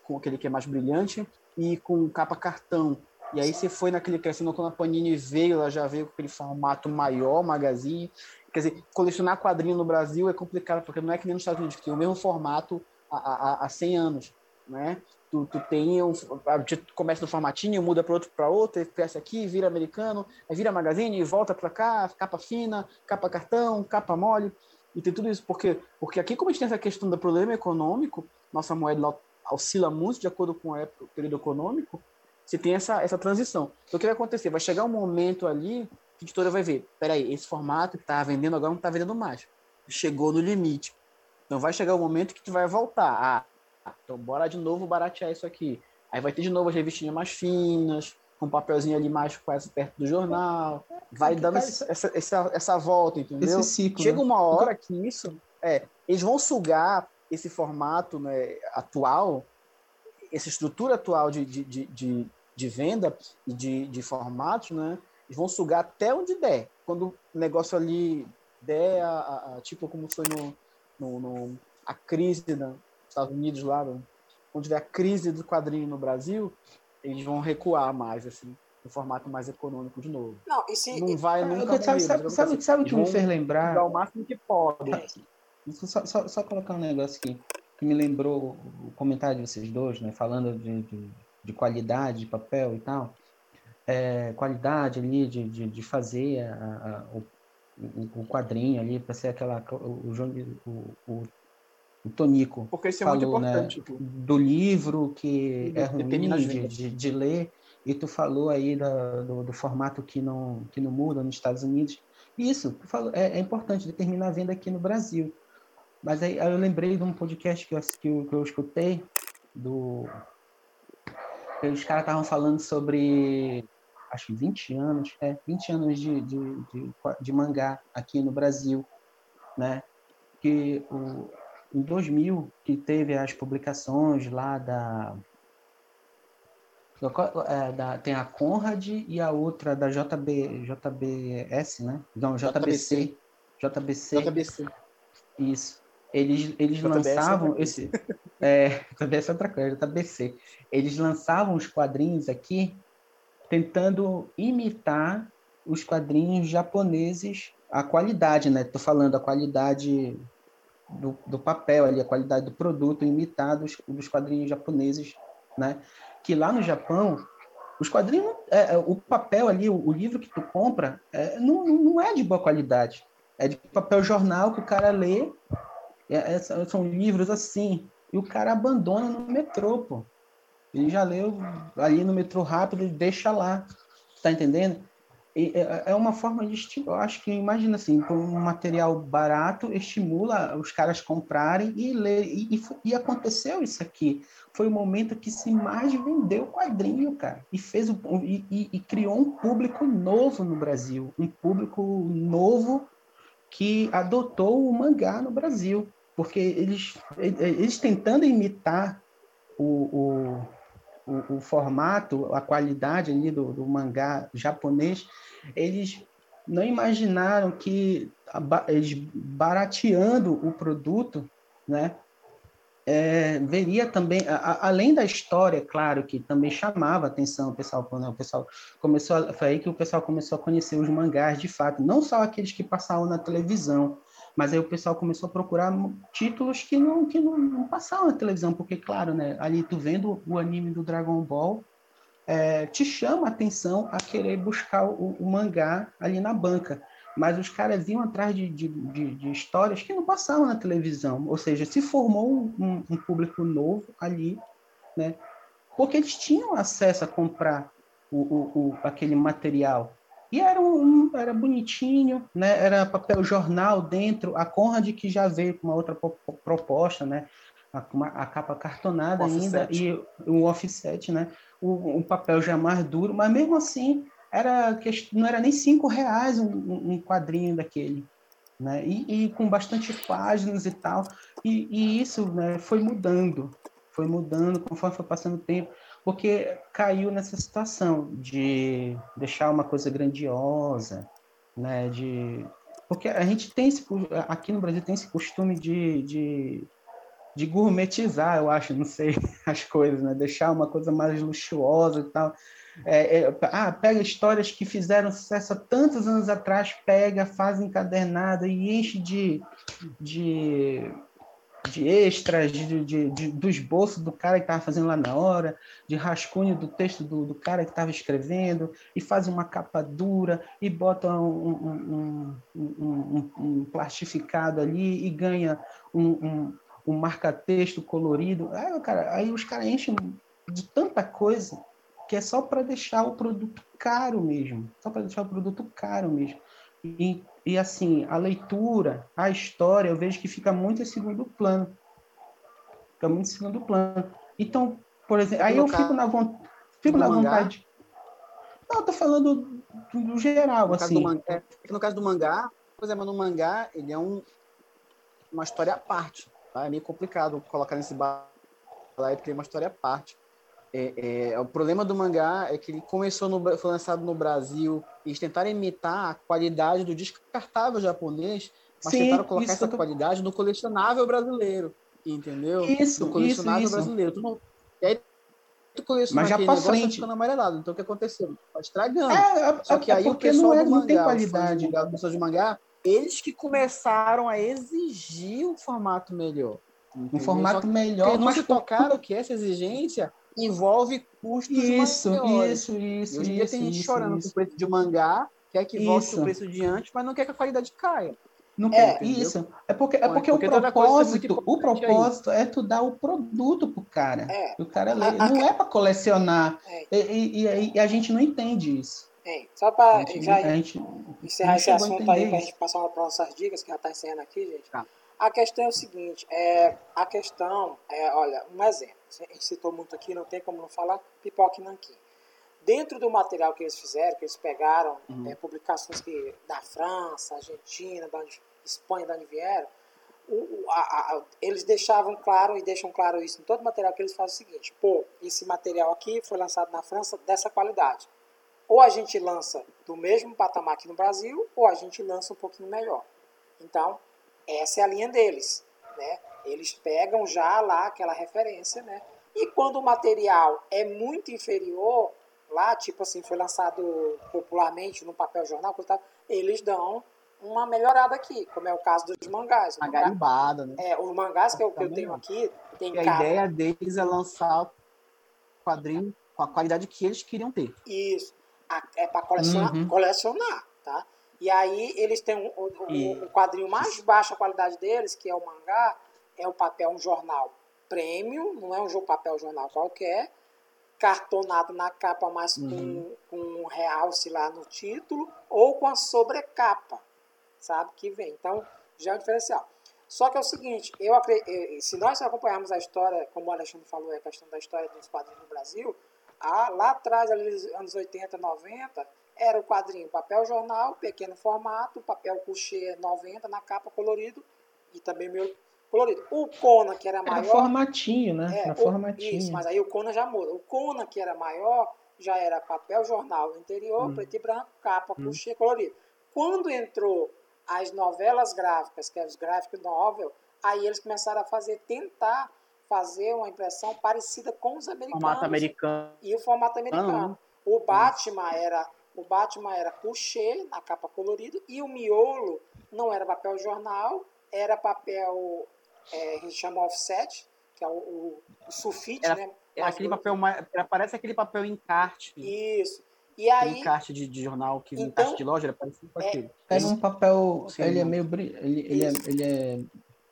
B: com aquele que é mais brilhante e com capa cartão. E aí você foi naquele crescendo quando a Panini veio, ela já veio com aquele formato maior, magazine. Quer dizer, colecionar quadrinho no Brasil é complicado, porque não é que nem nos Estados Unidos, que tem o mesmo formato há, há 100 anos, né? Tu, tu tem um, começa no formatinho, muda para outro para outro, cresce aqui, vira americano, aí vira magazine, volta para cá, capa fina, capa cartão, capa mole, e tem tudo isso porque porque aqui como a gente tem essa questão do problema econômico, nossa moeda oscila muito de acordo com o período econômico, você tem essa essa transição. Então o que vai acontecer? Vai chegar um momento ali que a editora vai ver, peraí, esse formato que está vendendo agora não está vendendo mais, chegou no limite então vai chegar o um momento que tu vai voltar. Ah, então bora de novo baratear isso aqui. Aí vai ter de novo as revistinhas mais finas, com um papelzinho ali mais quase perto do jornal. Vai dando essa, essa, essa volta, entendeu?
C: Esse ciclo,
B: Chega
C: né?
B: uma hora que isso. É, eles vão sugar esse formato né, atual, essa estrutura atual de, de, de, de, de venda e de, de formatos, né? Eles vão sugar até onde der. Quando o negócio ali der, a, a, a, tipo como foi no, no, no a crise nos Estados Unidos lá, quando tiver a crise do quadrinho no Brasil, eles vão recuar mais, assim, no formato mais econômico de novo.
A: Não, e se,
B: não vai
C: Ah,
B: nunca
C: sabe, sabe, sabe, sabe o que me fez lembrar?
B: o máximo que pode.
C: Só, só, só colocar um negócio aqui que me lembrou o comentário de vocês dois, né? Falando de, de, de qualidade de papel e tal. É, qualidade ali de, de, de fazer a, a, o, o quadrinho ali para ser aquela o, o, o, o Tonico
B: Porque isso é
C: falou,
B: muito
C: né,
B: importante.
C: do livro que
B: De-
C: é ruim de, de, de ler. E tu falou aí da- do, do formato que não que não muda nos Estados Unidos. Isso tu falou, é, é importante determinar a venda aqui no Brasil. Mas aí, aí eu lembrei de um podcast que eu, que eu, que eu escutei do os caras estavam falando sobre acho que 20 anos, é, 20 anos de, de, de, de mangá aqui no Brasil, né? Que o, em 2000, que teve as publicações lá da, é, da tem a Conrad e a outra da JB, JBS, né? Não, JBC. JBC.
B: JBC.
C: Isso. Eles, eles
B: JBS é
C: lançavam
B: outra
C: esse. É, [laughs] JBS é outra coisa, JBC. Eles lançavam os quadrinhos aqui tentando imitar os quadrinhos japoneses, a qualidade, né? Tô falando a qualidade do, do papel ali, a qualidade do produto, imitar dos, quadrinhos japoneses, né? Que lá no Japão, os quadrinhos, é, é, o papel ali, o, o livro que tu compra, é, não, não é de boa qualidade. É de papel jornal que o cara lê, é, é, são livros assim, e o cara abandona no metrô, pô. Ele já leu ali no metrô rápido e deixa lá. Tá entendendo? E é é uma forma de estimular. Acho que, imagina assim, um material barato, estimula os caras comprarem e ler. E, e, e aconteceu isso aqui. Foi o momento que se mais vendeu quadrinho, cara. E, fez o, e- e criou um público novo no Brasil. Um público novo que adotou o mangá no Brasil. Porque eles, eles tentando imitar o, o, o, o formato, a qualidade ali do, do mangá japonês, eles não imaginaram que eles barateando o produto, né, é, veria também, a- além da história, claro, que também chamava atenção, o pessoal, quando o pessoal começou, a- foi aí que o pessoal começou a conhecer os mangás de fato, não só aqueles que passavam na televisão, mas aí o pessoal começou a procurar títulos que não que não, não passavam na televisão, porque claro, né, ali tu vendo o anime do Dragon Ball, é, te chama a atenção a querer buscar o, o mangá ali na banca. Mas os caras iam atrás de, de, de, de histórias que não passavam na televisão. Ou seja, se formou um, um público novo ali, né? Porque eles tinham acesso a comprar o, o, o, aquele material. E era, um, era bonitinho, né? era papel jornal dentro. A Conrad que já veio com uma outra po- proposta, né? a, uma- a capa cartonada
B: O
C: ainda
B: offset.
C: e o offset, né? O, um papel já mais duro, mas mesmo assim era que- não era nem cinco reais um, um um quadrinho daquele, né? E, e com bastante páginas e tal. E, e isso né, foi mudando, foi mudando conforme foi passando o tempo, porque caiu nessa situação de deixar uma coisa grandiosa, né? De porque a gente tem esse aqui no Brasil tem esse costume de, de de gourmetizar, eu acho, não sei, [laughs] as coisas, né? Deixar uma coisa mais luxuosa e tal. É, é, ah, pega histórias que fizeram sucesso há tantos anos atrás, pega, faz encadernada e enche de, de, de extras, de, de, de- do esboço do cara que estava fazendo lá na hora, de rascunho do texto do, do cara que estava escrevendo, e faz uma capa dura, e bota um, um, um, um, plastificado ali e ganha um marca-texto colorido. Aí, cara, aí os caras enchem de tanta coisa que é só para deixar o produto caro mesmo, só para deixar o produto caro mesmo. E, e assim, a leitura, a história, eu vejo que fica muito em segundo plano. Fica muito em segundo plano. Então, por exemplo, aí eu fico na, fico na vontade. Não, eu tô falando do, do geral,
B: No caso,
C: assim.
B: do mangá, é, no caso do mangá, por exemplo, no mangá, ele é um, uma história à parte. Tá? É meio complicado colocar nesse balaio, porque é uma história à parte. É, é, o problema do mangá é que ele começou no, foi lançado no Brasil, e eles tentaram imitar a qualidade do descartável japonês, mas
C: Sim,
B: tentaram colocar essa
C: do-
B: qualidade no colecionável brasileiro, entendeu?
C: Isso,
B: no colecionável
C: isso, isso.
B: brasileiro. Tu não... E aí tu coleciona
C: Mas já
B: aquele
C: pra
B: negócio, tá
C: frente.
B: ficando amarelado. Então o que aconteceu? Tá estragando.
C: É, é,
B: Só que
C: é
B: aí o
C: porque
B: pessoal
C: não, é,
B: do
C: não
B: mangá,
C: tem
B: os fãs
C: qualidade.
B: as pessoas de mangá, eles que começaram a exigir um formato melhor.
C: Um
B: entendeu? Só
C: formato
B: que
C: melhor,
B: eles não
C: mas
B: se tocaram que essa exigência envolve custos
C: Isso,
B: maiores.
C: isso,
B: E
C: isso,
B: hoje
C: isso,
B: tem gente
C: isso,
B: chorando
C: isso.
B: com o preço de mangá, quer que volte
C: Isso.
B: o preço de antes, mas não quer que a qualidade caia.
C: Não
A: É,
C: tem- isso. É porque, é porque,
B: porque
C: o
B: é
C: propósito, o propósito é tu dar o produto pro cara.
A: É,
C: O cara lê. Não é para colecionar.
A: é,
C: E, e- e e a gente não entende isso.
A: é. Só para já
C: gente
A: encerrar esse assunto aí, para a
C: isso.
A: gente passar para nossas dicas, que já está encerrando aqui, gente.
B: Tá.
A: A questão é o seguinte, é, a questão é, olha, um exemplo, citou muito aqui, não tem como não falar, pipoca e nanquim. Dentro do material que eles fizeram, que eles pegaram,
B: Uhum.
A: é, publicações que, da França, Argentina, da onde- Espanha, da onde vieram, o- a- a- eles deixavam claro e deixam claro isso em todo material que eles fazem o seguinte, pô, esse material aqui foi lançado na França dessa qualidade. Ou a gente lança do mesmo patamar aqui no Brasil, ou a gente lança um pouquinho melhor. Então, essa é a linha deles, né? Eles pegam já lá aquela referência, né? E quando o material é muito inferior, lá, tipo assim, foi lançado popularmente no papel jornal, eles dão uma melhorada aqui, como é o caso dos mangás.
B: Uma garimbada, né?
A: é, os mangás que eu, que eu tenho aqui, tem
B: a ideia deles é lançar o quadrinho com a qualidade que eles queriam ter.
A: Isso. É para colecionar,
C: Uhum.
A: colecionar, tá? E aí eles têm um- o, o-
B: E-
A: o quadrinho mais baixo a qualidade deles, que é o mangá, é o papel, um jornal premium, não é um jogo papel jornal qualquer, cartonado na capa, mas com,
B: Uhum.
A: com um realce lá no título, ou com a sobrecapa, sabe? Que vem. Então, já é um diferencial. Só que é o seguinte, eu acre- eh, se nós acompanharmos a história, como o Alexandre falou, é a questão da história dos quadrinhos no Brasil, ah, lá atrás, nos anos 80, 90, era o quadrinho papel jornal, pequeno formato, papel couché 90 na capa colorido e também meio colorido. O Conan, que era
C: Era
A: maior,
C: formatinho, né?
A: é,
C: Era
A: o-
C: formatinho.
A: Isso, mas aí o Conan já muda. O Conan, que era maior, já era papel jornal no interior,
B: Hum.
A: preto e branco, capa,
B: Hum.
A: couché colorido. Quando entrou as novelas gráficas, que é os graphic novel, aí eles começaram a fazer, tentar fazer uma impressão parecida com os americanos
B: Formato americano.
A: e o formato americano.
B: né?
A: O Batman era o Batman era couché na capa colorido e o miolo não era papel jornal, era papel é, a gente chama offset, que é o, o, o sulfite,
B: Era-
A: né?
B: É
A: mais
B: aquele papel mais. Parece aquele papel encarte.
A: Isso. E aí,
B: encarte de, de jornal, que
A: Então,
B: encarte de loja, era parecido com
A: é-
B: aquele.
C: Era um papel.
B: Sim.
C: ele é meio. Ele, ele, é, ele é.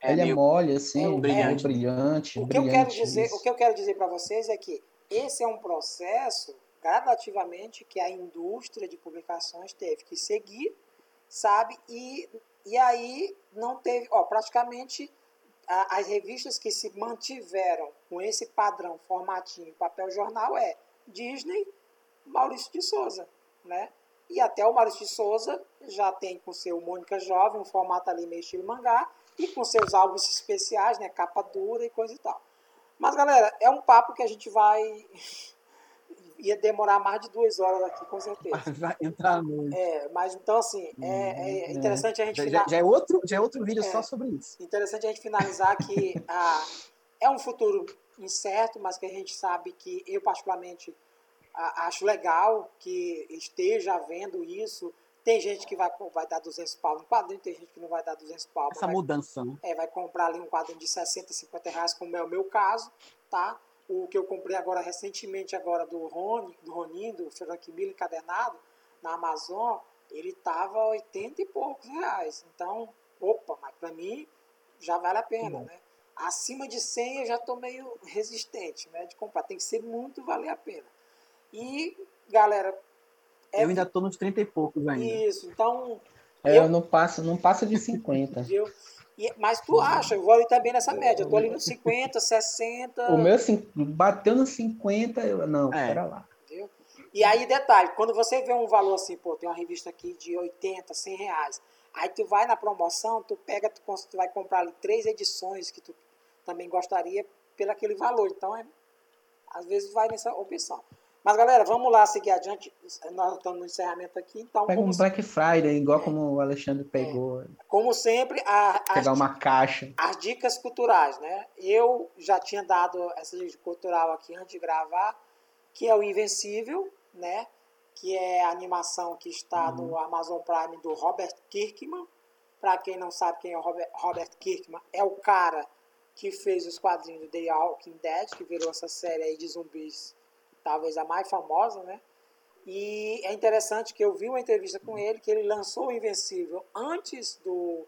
B: É
C: ele é
B: meio-
C: mole, assim,
A: é
C: meio
B: brilhante.
C: brilhante.
A: o que eu quero
C: brilhante,
A: dizer,
C: isso.
A: o que eu quero dizer para vocês é que esse é um processo gradativamente que a indústria de publicações teve que seguir, sabe? E, e aí não teve, ó, praticamente as revistas que se mantiveram com esse padrão formatinho papel jornal é Disney, Maurício de Souza, né? E até o Maurício de Souza já tem com seu Mônica Jovem um formato ali meio estilo mangá e com seus álbuns especiais, né? Capa dura e coisa e tal. Mas galera, é um papo que a gente vai ia demorar mais de duas horas aqui com certeza. [laughs]
B: Vai entrar no.
A: É, mas então assim é, é interessante a gente
B: Já,
A: fina-
B: já- é outro, já é outro vídeo
A: É.
B: só sobre isso.
A: Interessante a gente finalizar que ah, é um futuro incerto, mas que a gente sabe que eu particularmente ah, acho legal que esteja havendo isso. Tem gente que vai, vai dar 200 pau no quadrinho, tem gente que não vai dar 200 pau.
B: Essa
A: vai,
B: mudança, né?
A: é, vai comprar ali um quadrinho de 60, 50 reais, como é o meu caso, tá? O que eu comprei agora recentemente agora do Rony, do Ronin, do Frank Miller encadernado, na Amazon, ele tava 80 e poucos reais. Então, opa, mas para mim já vale a pena,
B: Bom.
A: né? Acima de 100 eu já tô meio resistente, né, de comprar. Tem que ser muito valer a pena. E, galera, é
B: Eu ainda tô nos 30 e poucos ainda.
A: isso. Então,
C: É,
A: eu-
C: eu não passo, não passa de 50.
A: Viu? E- mas tu acha, eu vou ali também nessa média. Eu tô ali nos 50, 60.
C: O meu cin- bateu nos 50, eu. Não,
B: É.
C: pera lá.
A: Viu? E aí, detalhe, quando você vê um valor assim, pô, tem uma revista aqui de 80, 100 reais. Aí tu vai na promoção, tu pega, tu, tu vai comprar ali três edições que tu também gostaria pelo aquele valor. Então, é, às vezes vai nessa opção. Mas, galera, vamos lá seguir adiante. Nós estamos no encerramento aqui. Então,
C: Pega um Black Friday, igual como o Alexandre pegou. É.
A: Como sempre, a,
C: pegar as, uma caixa.
A: As dicas culturais, né? Eu já tinha dado essa dica cultural aqui antes de gravar, que é o Invencível, né? Que é a animação que está uhum. no Amazon Prime do Robert Kirkman. Para quem não sabe quem é o Robert, Robert Kirkman, é o cara que fez os quadrinhos do The Walking Dead, que virou essa série aí de zumbis talvez a mais famosa, né? E é interessante que eu vi uma entrevista com ele que ele lançou o Invencível antes do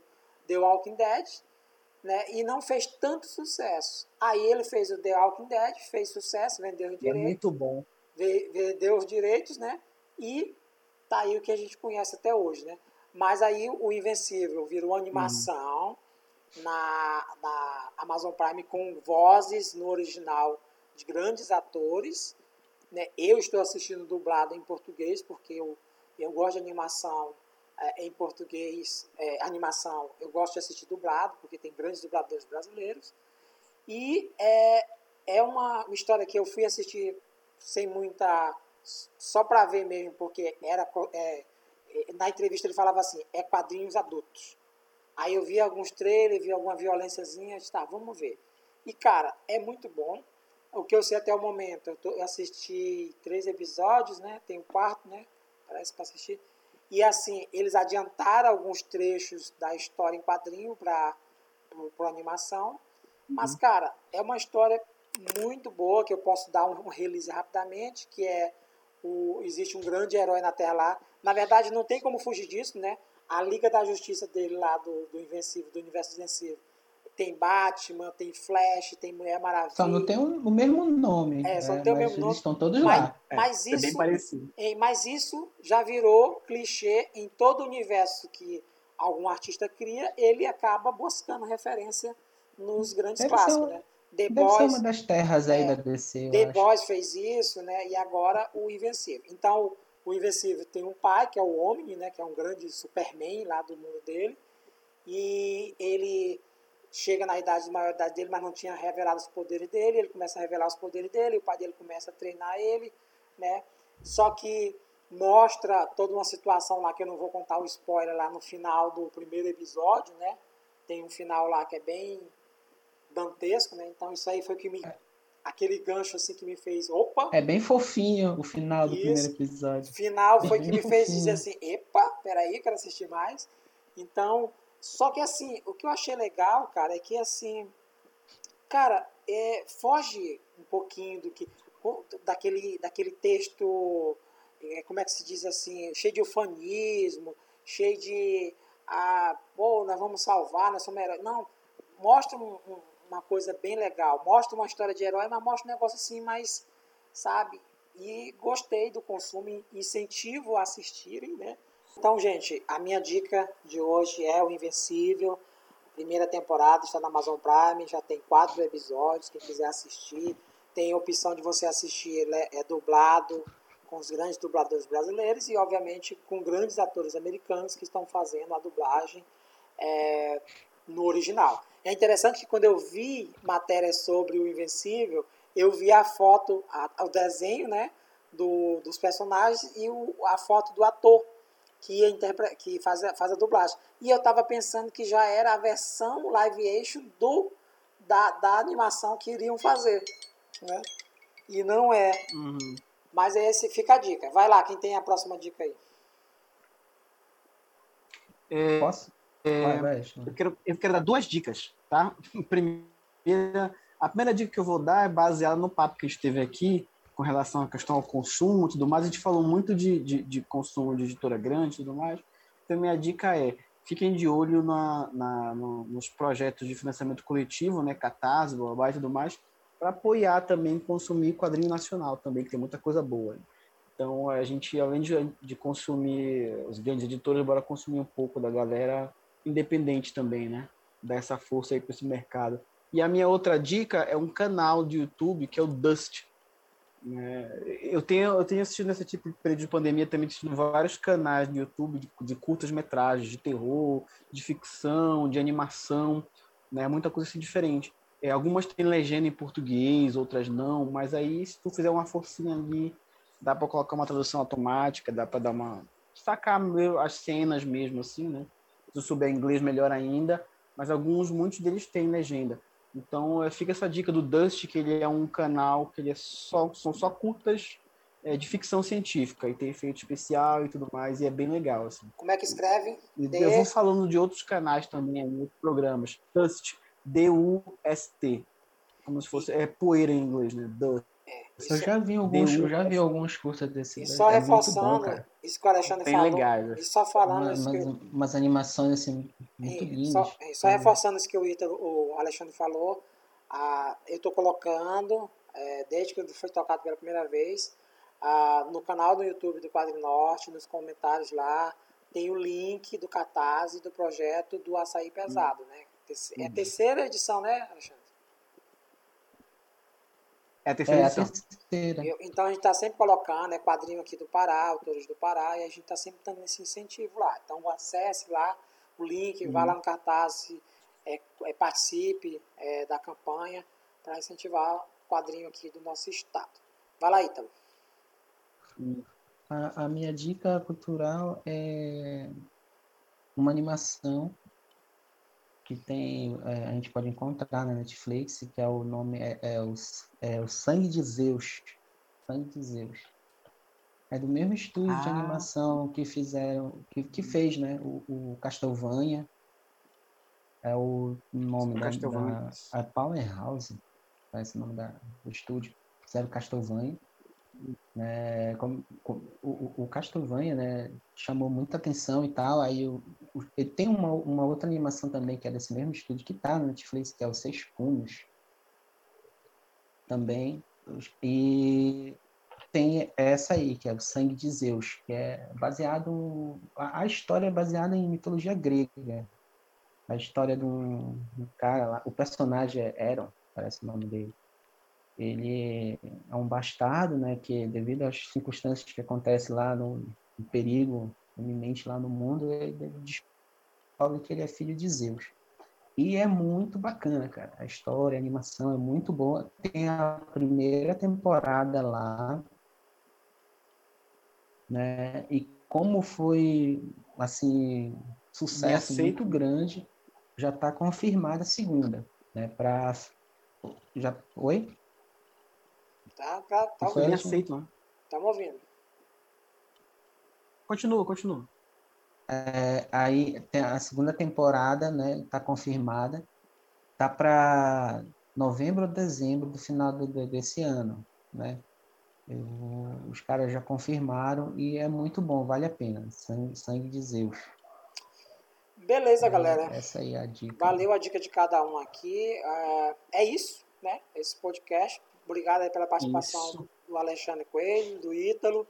A: The Walking Dead, né? E não fez tanto sucesso. Aí ele fez o The Walking Dead, fez sucesso, vendeu os direitos. É
B: muito bom.
A: Vendeu os direitos, né? E tá aí o que a gente conhece até hoje, né? Mas aí o Invencível virou animação uhum. na, na Amazon Prime com vozes no original de grandes atores né? Eu estou assistindo dublado em português, porque eu, eu gosto de animação é, em português, é, animação, eu gosto de assistir dublado, porque tem grandes dubladores brasileiros. E é, é uma, uma história que eu fui assistir sem muita. só para ver mesmo, porque era. É, na entrevista ele falava assim: é quadrinhos adultos. Aí eu vi alguns trailers, vi alguma violênciazinha, tá, vamos ver. E cara, é muito bom o que eu sei até o momento, eu, tô, eu assisti três episódios, né? Tem um quarto, né? Parece para assistir. E assim, eles adiantaram alguns trechos da história em quadrinho para a animação. Mas, uhum. cara, é uma história muito boa que eu posso dar um, um release rapidamente, que é o, existe um grande herói na Terra lá. Na verdade, não tem como fugir disso, né? A Liga da Justiça dele lá do, do Invencível, do Universo Invencível, tem Batman, tem Flash, tem Mulher Maravilha.
C: Só não tem o, mesmo nome.
A: É, só não né? tem o mesmo nome.
C: estão todos
A: mas,
C: lá.
A: Mas
B: é,
A: isso,
B: é bem parecido.
A: É, mas isso já virou clichê em todo o universo que algum artista cria, ele acaba buscando referência nos grandes deve clássicos,
C: ser,
A: né?
C: The deve Boys, ser uma das terras aí é, da DC.
A: The Boys fez isso, né? E agora o Invencível. Então, o Invencível tem um pai, que é o Omni, né? Que é um grande Superman lá do mundo dele. E ele chega na idade de maioridade dele, mas não tinha revelado os poderes dele, ele começa a revelar os poderes dele, o pai dele começa a treinar ele, né? Só que mostra toda uma situação lá que eu não vou contar o spoiler lá no final do primeiro episódio, né? Tem um final lá que é bem dantesco, né? Então isso aí foi que me é. aquele gancho assim que me fez, opa.
C: É bem fofinho o final do isso, primeiro episódio.
A: Final foi que me fofinho. fez dizer assim, epa, peraí, quero assistir mais. Então, só que assim, o que eu achei legal, cara, é que assim, cara, é, foge um pouquinho do que daquele, daquele texto, é, como é que se diz assim, cheio de ufanismo, cheio de ah, pô, nós vamos salvar, nós somos heróis. Não, mostra um, um, uma coisa bem legal, mostra uma história de herói, mas mostra um negócio assim mais, sabe? E gostei do consumo, incentivo a assistirem, né? Então, gente, a minha dica de hoje é o Invencível. Primeira temporada está na Amazon Prime, já tem quatro episódios. Quem quiser assistir, tem a opção de você assistir é, é dublado com os grandes dubladores brasileiros e, obviamente, com grandes atores americanos que estão fazendo a dublagem é, no original. É interessante que quando eu vi matérias sobre o Invencível, eu vi a foto, a, o desenho, né, do, dos personagens e o, a foto do ator que, interpre... que faz, a, faz a dublagem. E eu estava pensando que já era a versão live action do, da, da animação que iriam fazer. Né? E não é. Uhum. Mas é esse fica a dica. Vai lá, quem tem a próxima dica aí?
B: É, Posso? É, vai, vai, eu, quero, eu quero dar duas dicas, tá? Primeira, a primeira dica que eu vou dar é baseada no papo que a gente teve aqui com relação à questão ao consumo tudo mais. A gente falou muito de, de, de consumo de editora grande tudo mais. Então, minha dica é fiquem de olho na, na no, nos projetos de financiamento coletivo, né, Catarse, Babá e tudo mais, para apoiar também consumir quadrinho nacional também, que tem muita coisa boa. Então, a gente, além de, de consumir os grandes editores, bora consumir um pouco da galera independente também, né? Dar essa força aí para esse mercado. E a minha outra dica é um canal de YouTube que é o Dust. É, eu, tenho, eu tenho assistido nesse tipo de período de pandemia, também assistindo vários canais no YouTube de, de curtas metragens, de terror, de ficção, de animação, né? muita coisa assim diferente. É, algumas têm legenda em português, outras não, mas aí se tu fizer uma forcinha ali, dá para colocar uma tradução automática, dá para dar uma sacar as cenas mesmo assim, né? Se souber inglês melhor ainda, mas alguns muitos deles têm legenda. Então é, fica essa dica do Dust que ele é um canal que ele é só são só curtas é, de ficção científica e tem efeito especial e tudo mais e é bem legal assim.
A: Como é que escreve?
B: E eu vou falando de outros canais também, outros programas. Dust, D U S T, como se fosse é poeira em inglês, né? Dust.
C: Eu já vi alguns, eu já vi alguns cursos desse.
A: E só é reforçando bom, isso que o Alexandre
B: Bem
A: falou.
B: Legais.
A: E só falando isso
C: umas,
A: que...
C: animações assim, muito
A: e,
C: lindas.
A: Só, e só reforçando isso que o, Ítalo, o Alexandre falou, a, eu estou colocando, é, desde que foi tocado pela primeira vez, a, no canal do YouTube do Quadro Norte, nos comentários lá, tem o link do Catarse do projeto do Açaí Pesado, hum. né? É a terceira edição, né, Alexandre?
B: É a terceira
C: é,
B: edição.
C: A terceira.
A: Eu, então a gente está sempre colocando é, quadrinho aqui do Pará, autores do Pará, e a gente está sempre dando esse incentivo lá. Então acesse lá o link, hum. vá lá no cartaz, é, é, participe é, da campanha para incentivar o quadrinho aqui do nosso estado. Vai lá, Ítalo.
C: A, a minha dica cultural é uma animação que tem é, a gente pode encontrar na Netflix que é o nome é, é, o, é o Sangue de Zeus. Sangue de Zeus. É do mesmo estúdio ah. de animação que fizeram que, que fez né o, o Castlevania. É o nome da, da a Powerhouse parece o nome da, do estúdio. Fizeram Castlevania né, como, o, o Castlevania, né, chamou muita atenção e tal, aí o, o, ele tem uma, uma outra animação também que é desse mesmo estúdio que tá no Netflix, que é o Seis Punhos, também, e tem essa aí, que é o Sangue de Zeus, que é baseado, a, a história é baseada em mitologia grega, a história de um, um cara lá, o personagem é Eron, parece o nome dele, ele é um bastardo, né, que devido às circunstâncias que acontecem lá no, no perigo iminente lá no mundo, ele descobre que ele é filho de Zeus. E é muito bacana, cara. A história, a animação é muito boa. Tem a primeira temporada lá, né? E como foi assim sucesso muito grande, já está confirmada a segunda, né? Para já oi?
A: Tá, tá, tá
B: Foi ouvindo. aceito, né?
A: Estamos ouvindo.
B: Continua, continua.
C: É, aí tem a segunda temporada, né? Tá confirmada. Tá para novembro ou dezembro do final do, desse ano, né? Eu, os caras já confirmaram e é muito bom, vale a pena. Sangue, sangue de Zeus.
A: Beleza, é, galera.
C: Essa aí é a dica.
A: Valeu a dica de cada um aqui. É, é isso, né? Esse podcast. Obrigado aí pela participação Isso. do Alexandre Coelho, do Ítalo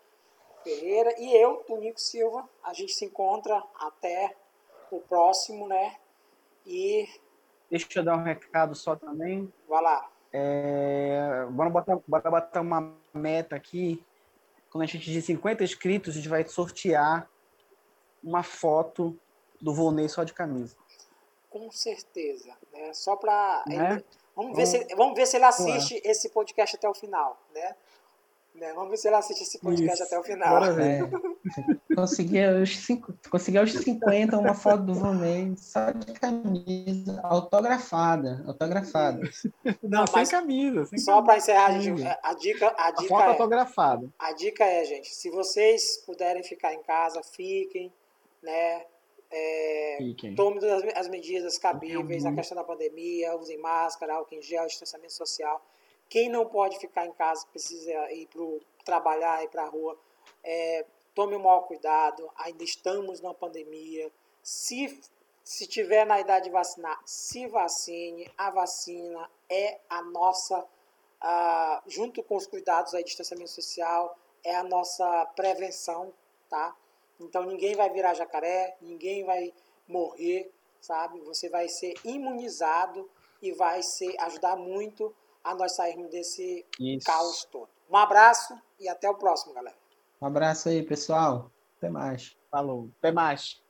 A: Ferreira e eu, do Nico Silva. A gente se encontra até o próximo, né? E.
B: Deixa eu dar um recado só também.
A: Vai lá.
B: É, bora, botar, bora botar uma meta aqui. Quando a gente atingir 50 inscritos, a gente vai sortear uma foto do Volney só de camisa.
A: Com certeza. Né? Só para. Né? Vamos ver, se, vamos ver se ele assiste Ué. esse podcast até o final, né? né? Vamos ver se ele assiste esse podcast Isso. até o final.
C: É. Consegui, os cinco, consegui aos 50 uma foto do Vonei só de camisa, autografada. Autografada.
B: Não, Não sem camisa. Sem
A: só para encerrar, a, dica, a dica, a
B: foto
A: é,
B: autografada.
A: A dica é, gente, se vocês puderem ficar em casa, fiquem, né? É, tome todas as medidas cabíveis na questão da pandemia, usem máscara, álcool em gel, distanciamento social. Quem não pode ficar em casa, precisa ir para trabalhar, ir para a rua, é, tome o maior cuidado, ainda estamos numa pandemia. Se, se tiver na idade de vacinar, se vacine. A vacina é a nossa, a, junto com os cuidados aí de distanciamento social, é a nossa prevenção, tá? Então ninguém vai virar jacaré, ninguém vai morrer, sabe? Você vai ser imunizado e vai ser, ajudar muito a nós sairmos desse Isso. caos todo. Um abraço e até o próximo, galera.
C: Um abraço aí, pessoal. Até mais.
B: Falou. Até mais.